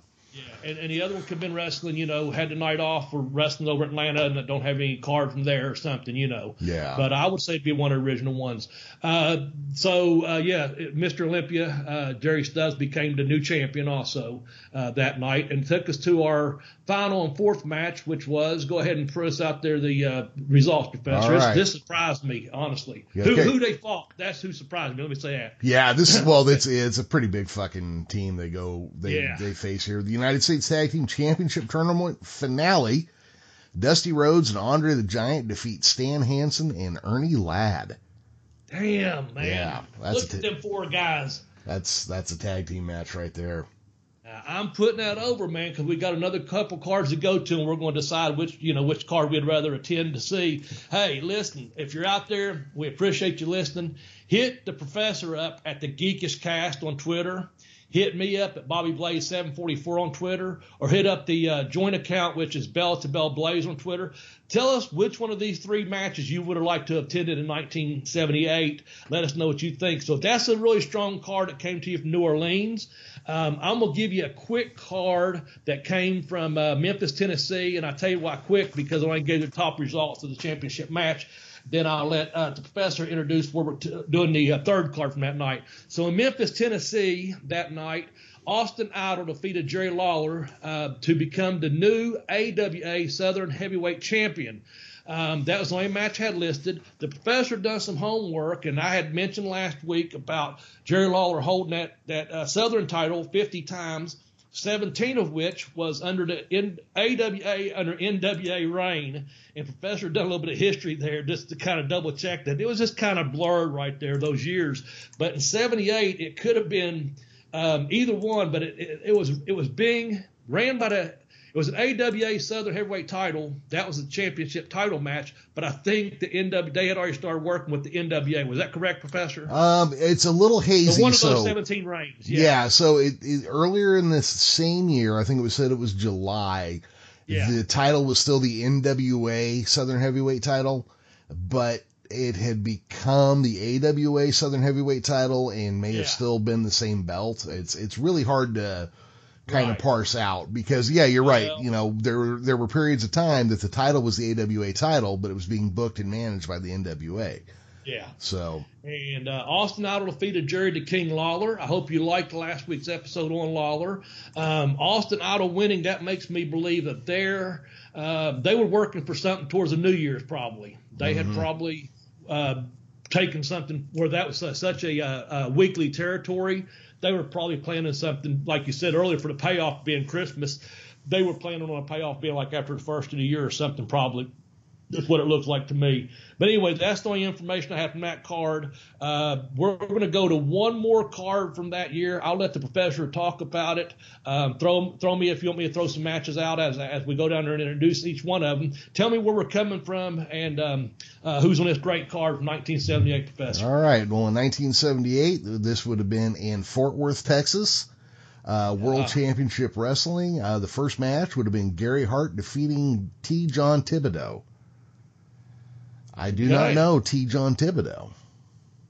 and, and the other one could have been wrestling, you know, had the night off for wrestling over Atlanta and don't have any card from there or something, you know. Yeah. But I would say it'd be one of the original ones. Uh, so, uh, yeah, Mr. Olympia, uh, Jerry Stubbs became the new champion also uh, that night and took us to our final and fourth match, which was go ahead and put us out there the uh, results, Professor. Right. This, this, surprised me, honestly. Okay. Who, who they fought, that's who surprised me. Let me say that. Yeah, this is, well, <laughs> it's, it's a pretty big fucking team they go, they, yeah. they face here. The United States Tag Team Championship Tournament finale. Dusty Rhodes and Andre the Giant defeat Stan Hansen and Ernie Ladd. Damn, man. Yeah, that's Look at them four guys. That's that's a tag team match right there. Uh, I'm putting that over, man, because we got another couple cards to go to, and we're going to decide which, you know, which card we'd rather attend to see. Hey, listen, if you're out there, we appreciate you listening. Hit the professor up at the Geekish Cast on Twitter hit me up at Bobby Blaze 744 on Twitter, or hit up the uh, joint account, which is Bell to Bell Blaze on Twitter. Tell us which one of these three matches you would have liked to have attended in 1978. Let us know what you think. So if that's a really strong card that came to you from New Orleans, um, I'm gonna give you a quick card that came from uh, Memphis, Tennessee, and I tell you why quick because I only gave the top results of the championship match. Then I'll let uh, the professor introduce what we're t- doing the uh, third card from that night. So in Memphis, Tennessee, that night, Austin Idol defeated Jerry Lawler uh, to become the new AWA Southern Heavyweight Champion. Um, that was the only match I had listed. The professor done some homework, and I had mentioned last week about Jerry Lawler holding that that uh, Southern title 50 times. 17 of which was under the N- AWA under NWA reign. And Professor done a little bit of history there just to kind of double check that. It was just kind of blurred right there those years. But in 78, it could have been um, either one, but it, it, it was it was being ran by the it was an AWA Southern Heavyweight title. That was a championship title match, but I think the NW they had already started working with the NWA. Was that correct, Professor? Um, it's a little hazy. So one of those 17 reigns. Yeah. yeah so it, it, earlier in this same year, I think it was said it was July. Yeah. The title was still the NWA Southern Heavyweight title, but it had become the AWA Southern Heavyweight title and may yeah. have still been the same belt. It's it's really hard to kind right. of parse out because yeah, you're right. Well, you know, there there were periods of time that the title was the AWA title, but it was being booked and managed by the NWA. Yeah. So. And uh, Austin Idol defeated Jerry the King Lawler. I hope you liked last week's episode on Lawler. Um, Austin Idol winning that makes me believe that they're uh, they were working for something towards the New Year's probably. They mm-hmm. had probably uh, taken something where that was such a, uh, a weekly territory they were probably planning something like you said earlier for the payoff being Christmas. They were planning on a payoff being like after the first of the year or something, probably. That's what it looks like to me. But anyway, that's the only information I have from that card. Uh, we're, going to go to one more card from that year. I'll let the professor talk about it. Um, throw throw me if you want me to throw some matches out as as we go down there and introduce each one of them. Tell me where we're coming from and um, uh, who's on this great card from 1978, professor. All right. Well, in 1978, this would have been in Fort Worth, Texas. Uh, World uh, Championship Wrestling. Uh, the first match would have been Gary Hart defeating T. John Thibodeau. I do not know T. John Thibodeau.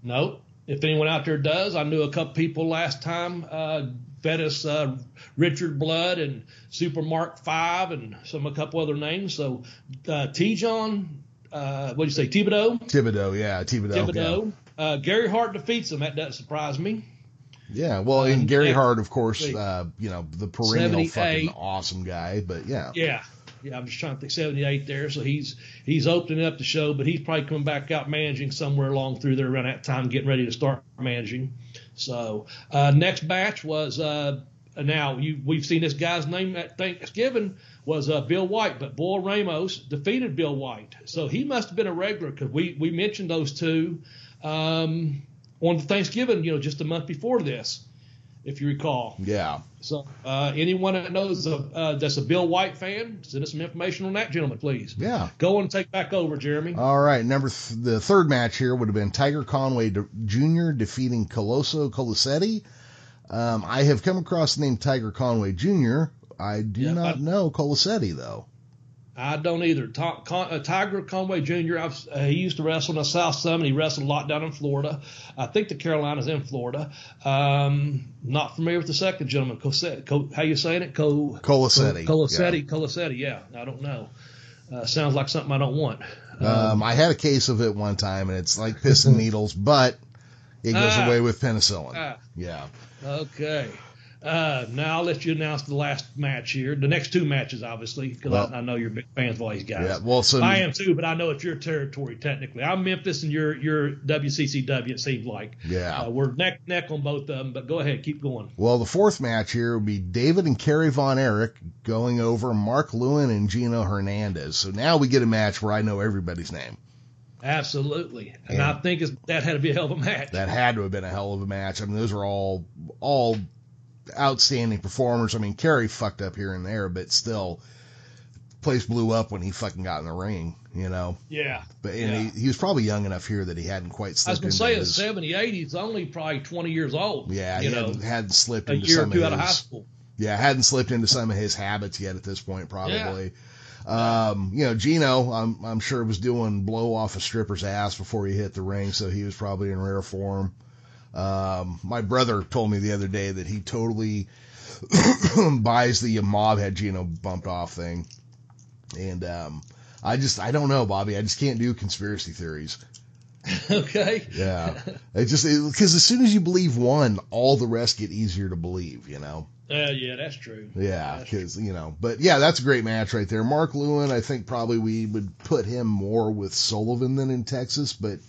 Nope. If anyone out there does, I knew a couple people last time. Uh, uh, Richard Blood and Super Mark Five and some a couple other names. So uh, T. John, uh, what do you say, Thibodeau? Thibodeau, yeah, Thibodeau. Thibodeau. Yeah. Uh, Gary Hart defeats him. That doesn't surprise me. Yeah, well, and um, Gary Hart, of course, uh, you know the perennial fucking awesome guy, but yeah, yeah, I'm just trying to think 78 there. So he's he's opening up the show, but he's probably coming back out managing somewhere along through there around that time, getting ready to start managing. So uh, next batch was uh, now you we've seen this guy's name at Thanksgiving was uh, Bill White, but Bull Ramos defeated Bill White, so he must have been a regular because we we mentioned those two um, on Thanksgiving, you know, just a month before this, if you recall. Yeah. So uh, anyone that knows of, uh, that's a Bill White fan, send us some information on that gentleman, please. Yeah. Go and take back over, Jeremy. All right. Number th- the third match here would have been Tiger Conway de- Jr. defeating Coloso Colasetti. Um, I have come across the name Tiger Conway Jr. I do Yeah, not I- know Colasetti though. I don't either. Tom, Con, uh, Tiger Conway Jr. I've, uh, he used to wrestle in the South Summit. He wrestled a lot down in Florida. I think the Carolinas in Florida. Um, not familiar with the second gentleman. Cosetti, Co, how you saying it? Co, Colasetti. Colasetti. Colasetti. Yeah, I don't know. Uh, sounds like something I don't want. Yeah. Um, I had a case of it one time, and it's like pissing needles, but it goes Ah. away with penicillin. Ah. Yeah. Okay. Uh, now I'll let you announce the last match here. The next two matches, obviously, because Well- I, I know you're big fans of all these guys. Yeah. Well, so I am too, but I know it's your territory technically. I'm Memphis and you're you're WCCW. It seems like. Yeah. Uh, we're neck neck on both of them, but go ahead, keep going. Well, the fourth match here would be David and Kerry Von Erich going over Mark Lewin and Gino Hernandez. So now we get a match where I know everybody's name. Absolutely, and Yeah. I think it's, that had to be a hell of a match. That had to have been a hell of a match. I mean, those are all all outstanding performers. I mean, Kerry fucked up here and there, but still, place blew up when he fucking got in the ring. You know, yeah. but and Yeah. he, he was probably young enough here that he hadn't quite I was slipped gonna say in his. 78, he's only probably 20 years old. Yeah, you he know, hadn't, hadn't slipped a into year or some two of out of high school. Yeah, hadn't slipped into some of his habits yet at this point, probably. Um, you know, Gino, I'm I'm sure was doing blow off a stripper's ass before he hit the ring, so he was probably in rare form. Um, my brother told me the other day that he totally <coughs> buys the mob had Gino bumped off thing, and um, I just I don't know, Bobby. I just can't do conspiracy theories. <laughs> okay. Yeah, it just because as soon as you believe one, all the rest get easier to believe. You know. Uh, yeah, that's true. Yeah, because you know, but yeah, that's a great match right there. Mark Lewin, I think probably we would put him more with Sullivan than in Texas, but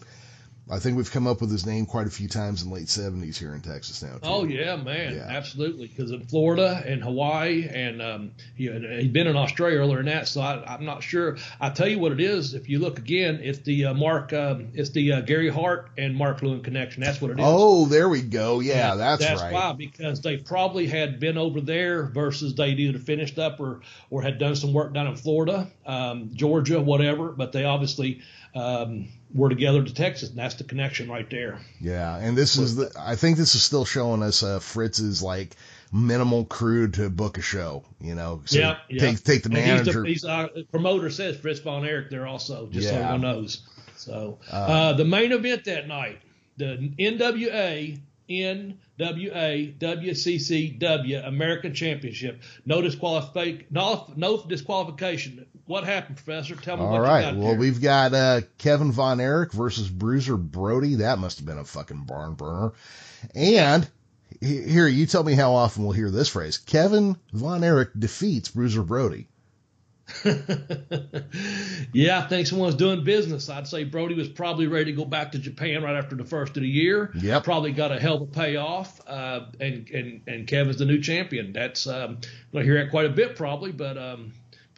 I think we've come up with his name quite a few times in late seventies here in Texas now. Too. Oh yeah, man, Yeah. absolutely. Because in Florida and Hawaii, and um, he, he'd been in Australia earlier than that, so I, I'm not sure. I tell you what it is. If you look again, it's the uh, Mark, um, it's the uh, Gary Hart and Mark Lewin connection. That's what it is. Oh, there we go. Yeah, that's, that's right. why because they probably had been over there versus they'd either finished up or or had done some work down in Florida, um, Georgia, whatever. But they obviously um, were together to Texas, and that's the connection right there. Yeah, and this is the. I think this is still showing us uh, Fritz's like minimal crew to book a show. You know, so yeah, yeah. take take the And manager. He's the, he's, uh, promoter says Fritz Von Erich there also, just so Yeah. everyone knows. So uh, the main event that night, the NWA NWA WCCW American Championship. No disqualification. No, no disqualification. What happened, Professor? Tell me All what right. you got Well, we've got uh, Kevin Von Erich versus Bruiser Brody. That must have been a fucking barn burner. And here, you tell me how often we'll hear this phrase. Kevin Von Erich defeats Bruiser Brody. <laughs> yeah, I think someone's doing business. I'd say Brody was probably ready to go back to Japan right after the first of the year. Yeah, Probably got a hell of a payoff. Uh, and, and, and Kevin's the new champion. That's, um, to hear that quite a bit probably, but, um,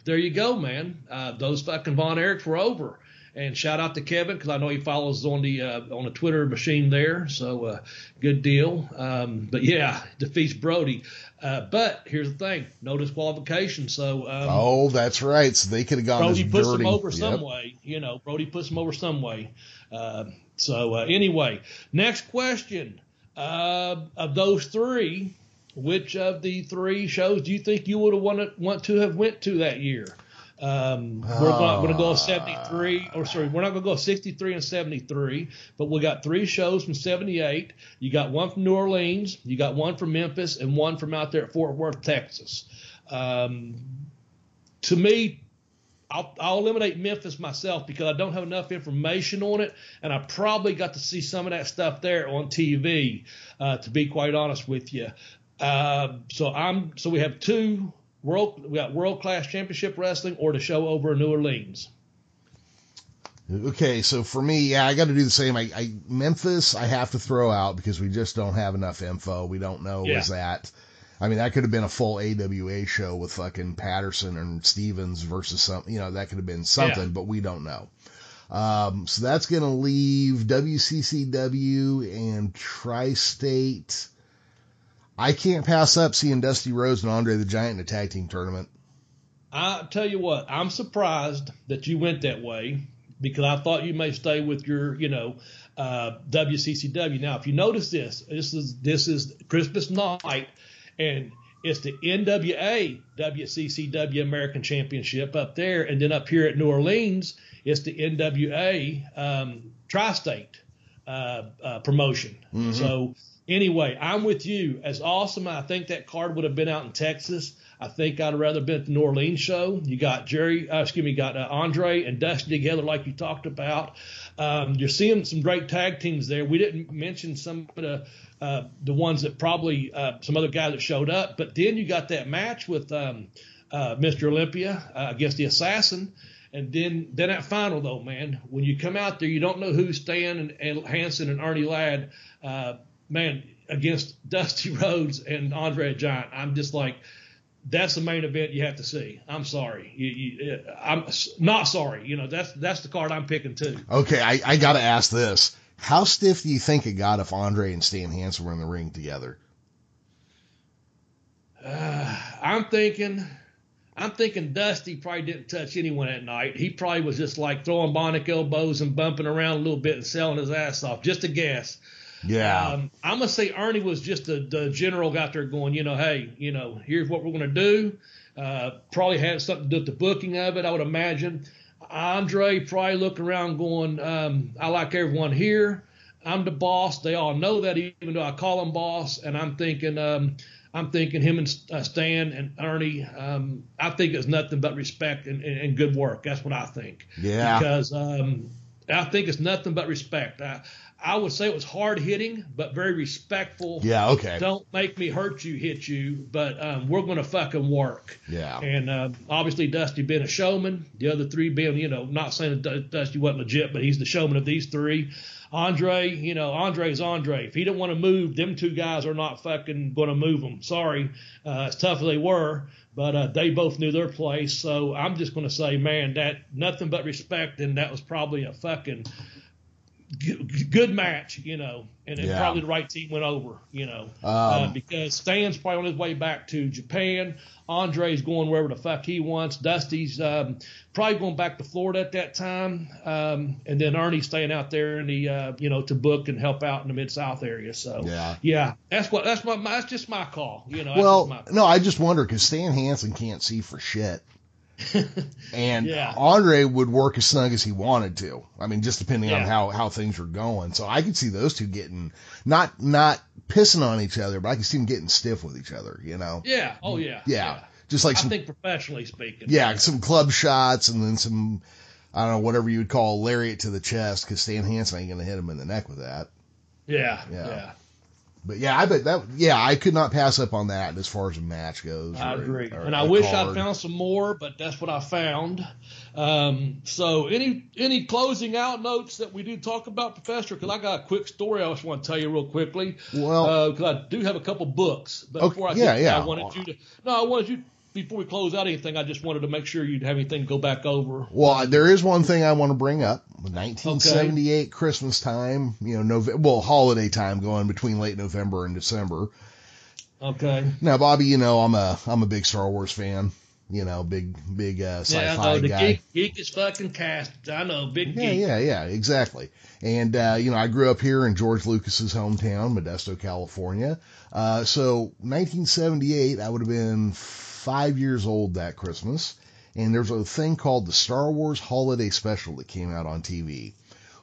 there you go, man. Uh, those fucking Von Erichs were over. And shout out to Kevin because I know he follows on the uh, on the Twitter machine there. So uh, good deal. Um, but yeah, defeats Brody. Uh, but here's the thing: no disqualification. So um, Oh, that's right. So they could have gone Brody puts dirty. him over Yep. some way. You know, Brody puts him over some way. Uh, so uh, anyway, next question: uh, of those three, which of the three shows do you think you would have wanted want to have went to that year? Um, we're not going to go 73, or sorry, we're not going to go 63 and 73, but we got three shows from 78. You got one from New Orleans, you got one from Memphis, and one from out there at Fort Worth, Texas. Um, to me, I'll, I'll eliminate Memphis myself because I don't have enough information on it, and I probably got to see some of that stuff there on TV. Uh, to be quite honest with you, uh, so I'm so we have two world we got world class championship wrestling or the show over in New Orleans. Okay, so for me, yeah, I got to do the same. I, I Memphis, I have to throw out because we just don't have enough info. We don't know Yeah. is that. I mean, that could have been a full AWA show with fucking Patterson and Stevens versus some, you know, that could have been something, Yeah. but we don't know. Um, so that's going to leave WCCW and Tri-State. I can't pass up seeing Dusty Rhodes and Andre the Giant in a tag team tournament. I tell you what, I'm surprised that you went that way because I thought you may stay with your, you know, uh, WCCW. Now, if you notice this, this is this is Christmas night, and it's the NWA WCCW American Championship up there, and then up here at New Orleans, it's the NWA um, Tri-State uh, uh, promotion. So anyway, I'm with you. As awesome, I think that card would have been out in Texas. I think I'd rather been at the New Orleans show. You got Jerry, uh, excuse me, got uh, Andre and Dusty together, like you talked about. Um, you're seeing some great tag teams there. We didn't mention some of the uh, the ones that probably uh, some other guys that showed up, but then you got that match with um, uh, Mr. Olympia uh, against the Assassin. And then, then that final though, man, when you come out there, you don't know who's Stan and, and Hansen and Ernie Ladd, man, against Dusty <laughs> Rhodes and Andre the Giant. I'm just like, that's the main event you have to see. I'm sorry, you, you, uh, I'm not sorry. You know, that's that's the card I'm picking too. Okay, I, I got to ask this. How stiff do you think it got if Andre and Stan Hansen were in the ring together? Uh, I'm thinking, I'm thinking Dusty probably didn't touch anyone that night. He probably was just like throwing bionic elbows and bumping around a little bit and selling his ass off. Just a guess. Yeah. Um, I'm gonna say Ernie was just the, the general out there going, you know, hey, you know, here's what we're gonna do. Uh, probably had something to do with the booking of it, I would imagine. Andre probably looking around going, um, I like everyone here. I'm the boss. They all know that, even though I call him boss. And I'm thinking, um, I'm thinking him and uh, Stan and Ernie. Um, I think it's nothing but respect and, and, and good work. That's what I think yeah. because um, I think it's nothing but respect. I, I would say it was hard hitting, but very respectful. yeah. Okay. Don't make me hurt you, hit you, but um, we're going to fucking work. Yeah. And uh, obviously, Dusty being a showman, the other three being, you know, not saying that Dusty wasn't legit, but he's the showman of these three. Andre, you know, Andre's Andre. If he didn't want to move, them two guys are not fucking going to move him. Sorry, uh, as tough as they were, but uh, they both knew their place. So I'm just going to say, man, that nothing but respect, and that was probably a fucking good match, you know, and then Yeah. probably the right team went over, you know, Um, uh, because Stan's probably on his way back to Japan. Andre's going wherever the fuck he wants. Dusty's um, probably going back to Florida at that time, um, and then Ernie's staying out there in the uh, you know to book and help out in the mid South area. So Yeah. yeah, that's what that's my that's just my call, you know. Well, my, no, I just wonder because Stan Hansen can't see for shit. <laughs> and Yeah. Andre would work as snug as he wanted to. I mean, just depending on how, how things were going. So I could see those two getting not not pissing on each other, but I could see them getting stiff with each other. You know? yeah, oh yeah, Yeah. Just like I think professionally speaking, yeah, some club shots and then some I don't know whatever you would call a lariat to the chest because Stan Hansen ain't gonna hit him in the neck with that. yeah, Yeah. But yeah, I bet that yeah I could not pass up on that as far as a match goes. I or- agree, or and I wish I card. found some more, but that's what I found. Um, so, any any closing out notes that we do talk about, Professor? Because I got a quick story I just want to tell you real quickly. Well, because I do have a couple books, but Okay, before I yeah, to yeah. I wanted you to no, I wanted you before we close out anything. I just wanted to make sure you'd have anything to go back over. Well, there is one thing I want to bring up. 1978 Christmas time, you know, Nov- well, holiday time going between late November and December. Okay. Now, Bobby, you know, I'm a I'm a big Star Wars fan. You know, big big uh, sci-fi Yeah, I know the guy. geek, geek is fucking cast. I know, big Yeah, geek. yeah, yeah, exactly. And uh, you know, I grew up here in George Lucas's hometown, Modesto, California. Uh, so 1978, I would have been five years old that Christmas. And there's a thing called the Star Wars Holiday Special that came out on TV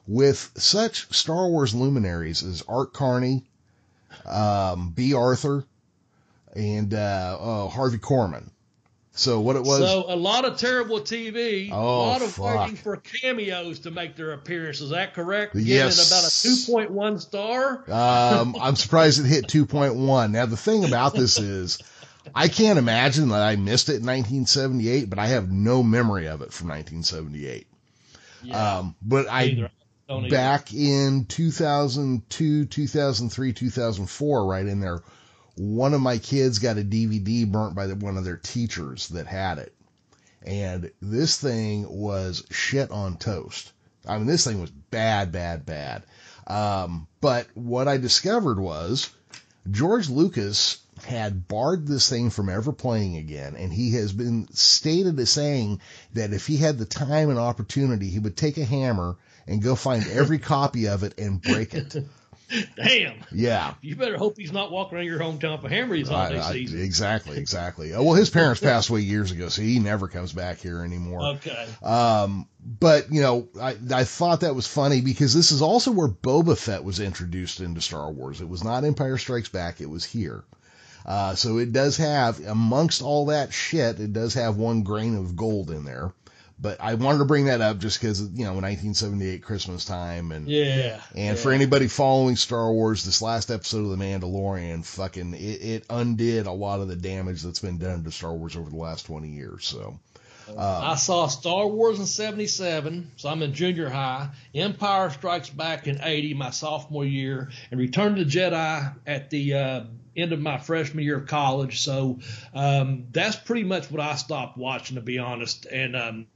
with such Star Wars luminaries as Art Carney, um, Bea Arthur, and uh, uh, Harvey Korman. So what it was? So a lot of terrible TV, Oh, a lot of fuck. waiting for cameos to make their appearance. Is that correct? Yes. It about a 2.1 star. Um, I'm surprised it hit 2.1. Now the thing about this <laughs> is, I can't imagine that I missed it in 1978, but I have no memory of it from 1978. Yeah, Um, but I back in 2002, 2003, 2004, right in there, one of my kids got a DVD burnt by the, one of their teachers that had it. And this thing was shit on toast. I mean, this thing was bad, bad, bad. Um, but what I discovered was George Lucas had barred this thing from ever playing again, and he has been stated as saying that if he had the time and opportunity, he would take a hammer and go find every <laughs> copy of it and break it. Damn. Yeah. You better hope he's not walking around your hometown for hammer these holiday I- I- season. exactly, <laughs> exactly. Uh, Well, his parents passed away years ago, so he never comes back here anymore. Okay. Um, but you know, I, I thought that was funny because this is also where Boba Fett was introduced into Star Wars. It was not Empire Strikes Back; it was here. Uh, so it does have, amongst all that shit, it does have one grain of gold in there. But I wanted to bring that up just because you know 1978 Christmas time and Yeah. and yeah. for anybody following Star Wars, this last episode of The Mandalorian, fucking, it, it undid a lot of the damage that's been done to Star Wars over the last 20 years. So, I saw Star Wars in 77, so I'm in junior high. Empire Strikes Back in 80, my sophomore year, and Return to the Jedi at the uh, end of my freshman year of college. So um, that's pretty much what I stopped watching, to be honest. And um,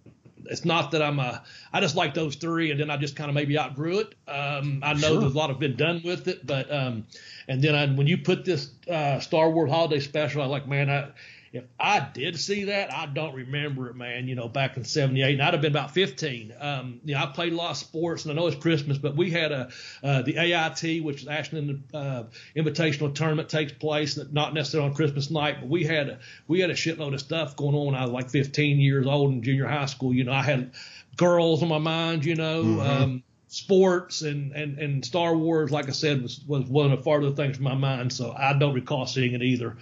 it's not that I'm a, I just like those three, and then I just kind of maybe outgrew it. Um, I know Sure. there's a lot have been done with it, but um, and then I, when you put this uh, Star Wars holiday special, I like, man, I, if I did see that, I don't remember it, man. You know, back in '78, and I'd have been about 15. Um, you know, I played a lot of sports, and I know it's Christmas, but we had a uh, the AIT, which is Ashland uh, Invitational Tournament, takes place not necessarily on Christmas night, but we had a, we had a shitload of stuff going on when I was like 15 years old in junior high school. You know, I had girls on my mind. You know. Um, sports and, and, and Star Wars, like I said, was, was one of the farther things from my mind. So I don't recall seeing it either.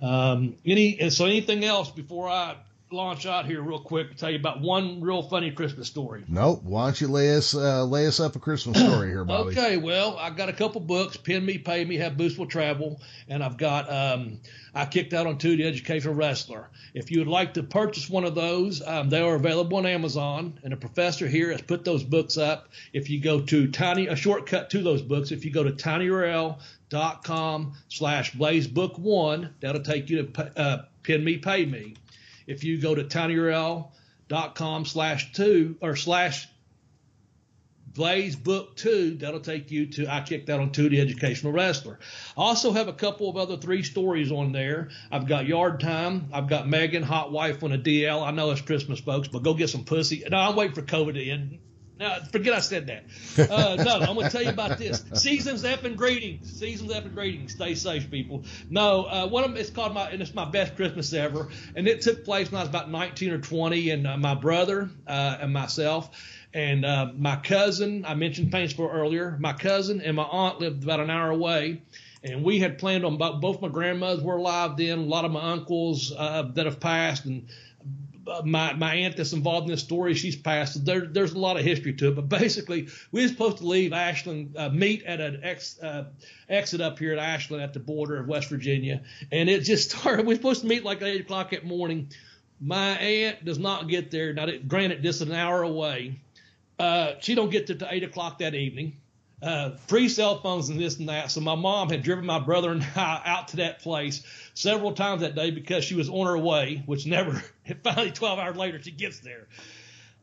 Um, any so anything else before I launch out here real quick to tell you about one real funny Christmas story. nope. Why don't you lay us, uh, lay us up a Christmas story here, Bobby? Okay, well, I got a couple books, Pin Me, Pay Me, Have Boostful Travel, and I've got um, I kicked out on two the educational wrestler. If you would like to purchase one of those, um, they are available on Amazon, and a professor here has put those books up. If you go to tiny a shortcut to those books, if you go to tinyurl.com slash blazebook one, that'll take you to uh, Pin Me, Pay Me. If you go to tinyurl.com slash two or slash Blaze Book 2, that'll take you to I Kicked that on 2, the Educational Wrestler. I also have a couple of other three stories on there. I've got Yard Time. I've got Megan, Hot Wife on a DL. I know it's Christmas, folks, but go get some pussy. No, I'm waiting for COVID to end. No, forget I said that. Uh, no, I'm going to tell you about this. Seasons effing greetings. Seasons effing greetings. Stay safe, people. No, uh, one of them, it's called my, and it's my best Christmas ever. And it took place when I was about 19 or 20, and uh, my brother uh, and myself and uh, my cousin, I mentioned Paintsville earlier, my cousin and my aunt lived about an hour away. And we had planned on both, my grandmothers were alive then, a lot of my uncles uh, that have passed, and my my aunt that's involved in this story, she's passed. There, there's a lot of history to it, but basically, we were supposed to leave Ashland, uh, meet at an ex, uh, exit up here at Ashland at the border of West Virginia, and it just <laughs> started. We were supposed to meet like at eight o'clock that morning. My aunt does not get there. Now, granted, this is an hour away. Uh, she don't get there till eight o'clock that evening. Uh, free cell phones and this and that. So my mom had driven my brother and I out to that place several times that day because she was on her way, which never, <laughs> finally 12 hours later, she gets there.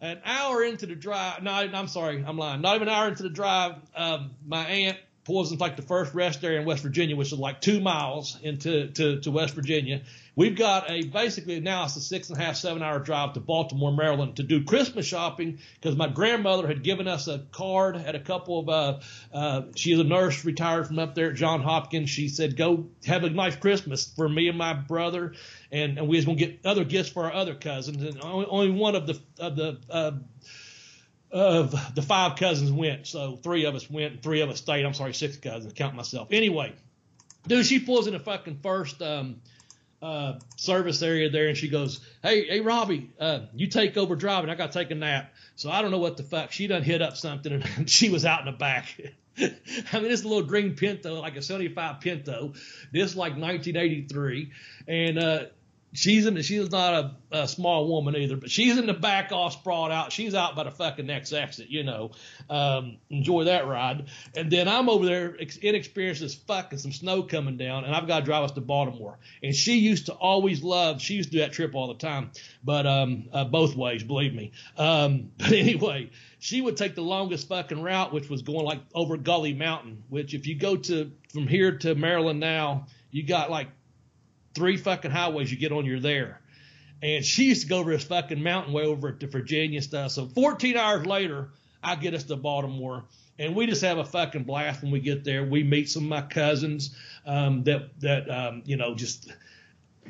An hour into the drive, no, I'm sorry, I'm lying. Not even an hour into the drive, um, my aunt pulls into like the first rest area in West Virginia, which is like two miles into to, to West Virginia. We've got a basically now it's a six and a half, seven hour drive to Baltimore, Maryland to do Christmas shopping because my grandmother had given us a card at a couple of, uh, uh, she is a nurse retired from up there at John Hopkins. She said, go have a nice Christmas for me and my brother. And, and we was going to get other gifts for our other cousins. And only, only one of the, of the, uh, of the five cousins went. So three of us went and three of us stayed. I'm sorry, six cousins, count myself. Anyway, dude, she pulls in the fucking first um, uh, service area there and she goes, Hey, hey, Robbie, uh, you take over driving. I got to take a nap. So I don't know what the fuck. She done hit up something and <laughs> she was out in the back. <laughs> I mean, it's a little green Pinto, like a 75 Pinto, this like 1983. And, uh, she's in. She's not a, a, small woman either, but she's in the back, all sprawled out. She's out by the fucking next exit. You know, um, enjoy that ride. And then I'm over there, inexperienced as fuck, and some snow coming down, and I've got to drive us to Baltimore. And she used to always love. She used to do that trip all the time, but um, uh, both ways, believe me. Um, <laughs> but anyway, she would take the longest fucking route, which was going like over Gully Mountain. Which, if you go to from here to Maryland now, you got like three fucking highways you get on, you're there. And she used to go over this fucking mountain way over to Virginia stuff. So 14 hours later, I get us to Baltimore, and we just have a fucking blast when we get there. We meet some of my cousins um, that that um, you know just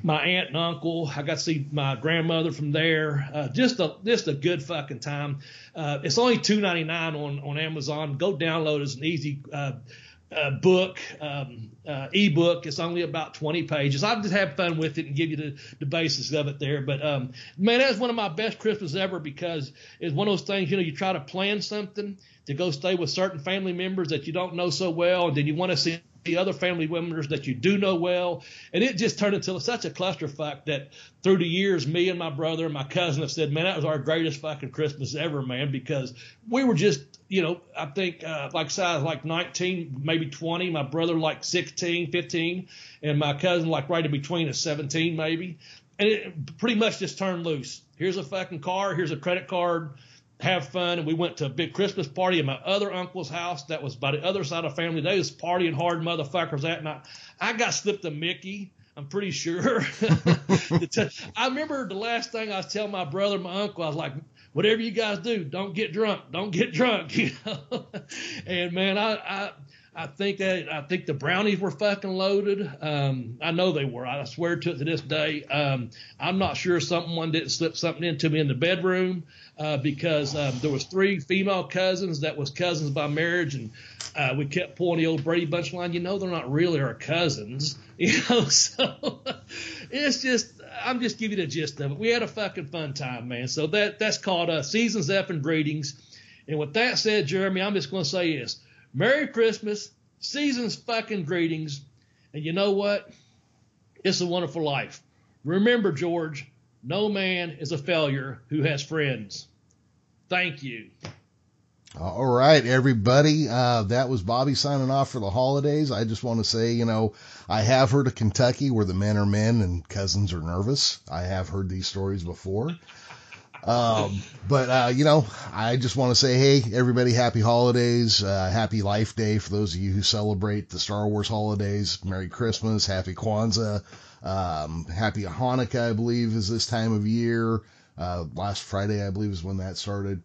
my aunt and uncle. I got to see my grandmother from there. Uh, just a just a good fucking time. Uh, it's only two ninety nine on on Amazon. Go download it. It's an easy uh, uh, book, um, uh, ebook. It's only about 20 pages. I've just had fun with it and give you the, the basis of it there. But um, man, that's one of my best Christmas ever because it's one of those things. You know, you try to plan something to go stay with certain family members that you don't know so well, and then you want to see the other family members that you do know well. And it just turned into such a clusterfuck that through the years, me and my brother and my cousin have said, man, that was our greatest fucking Christmas ever, man, because we were just, you know, I think, uh, like size like 19, maybe 20, my brother like 16, 15, and my cousin like right in between at 17, maybe. And it pretty much just turned loose. Here's a fucking car. Here's a credit card have fun. And we went to a big Christmas party at my other uncle's house that was by the other side of family. They was partying hard motherfuckers that night. I got slipped a Mickey. I'm pretty sure. <laughs> I remember the last thing I was telling my brother, my uncle, I was like, whatever you guys do, don't get drunk. Don't get drunk. <laughs> You know? and man, I, I I think that I think the brownies were fucking loaded. Um, I know they were. I swear to it to this day. Um, I'm not sure someone didn't slip something into me in the bedroom uh, because um, there was three female cousins that was cousins by marriage, and uh, we kept pulling the old Brady Bunch line. You know, they're not really our cousins. <laughs> You know, so <laughs> it's just I'm just giving you the gist of it. We had a fucking fun time, man. So that that's called uh, seasons up and greetings. And with that said, Jeremy, I'm just going to say this. Merry Christmas, season's fucking greetings, and you know what? It's a wonderful life. Remember, George, no man is a failure who has friends. Thank you. All right, everybody. Uh, that was Bobby signing off for the holidays. I just want to say, you know, I have heard of Kentucky where the men are men and cousins are nervous. I have heard these stories before. Um, but, uh, you know, I just want to say, hey, everybody, happy holidays, uh, happy Life Day for those of you who celebrate the Star Wars holidays. Merry Christmas, happy Kwanzaa, um, happy Hanukkah, I believe, is this time of year. Uh, last Friday, I believe, is when that started.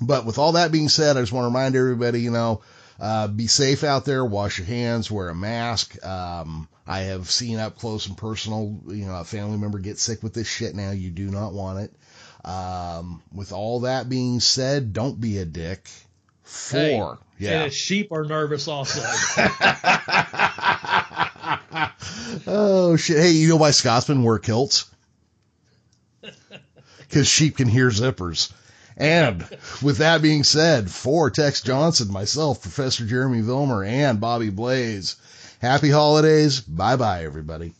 But with all that being said, I just want to remind everybody, you know, uh, be safe out there, wash your hands, wear a mask. Um, I have seen up close and personal, you know, a family member get sick with this shit now. You do not want it. Um, with all that being said, don't be a dick. Four. Hey, yeah. sheep are nervous also. <laughs> oh shit. Hey, you know why Scotsmen wear kilts? <laughs> Because sheep can hear zippers. And with that being said, for Tex Johnson, myself, Professor Jeremy Vilmer, and Bobby Blaze, happy holidays. Bye bye, everybody.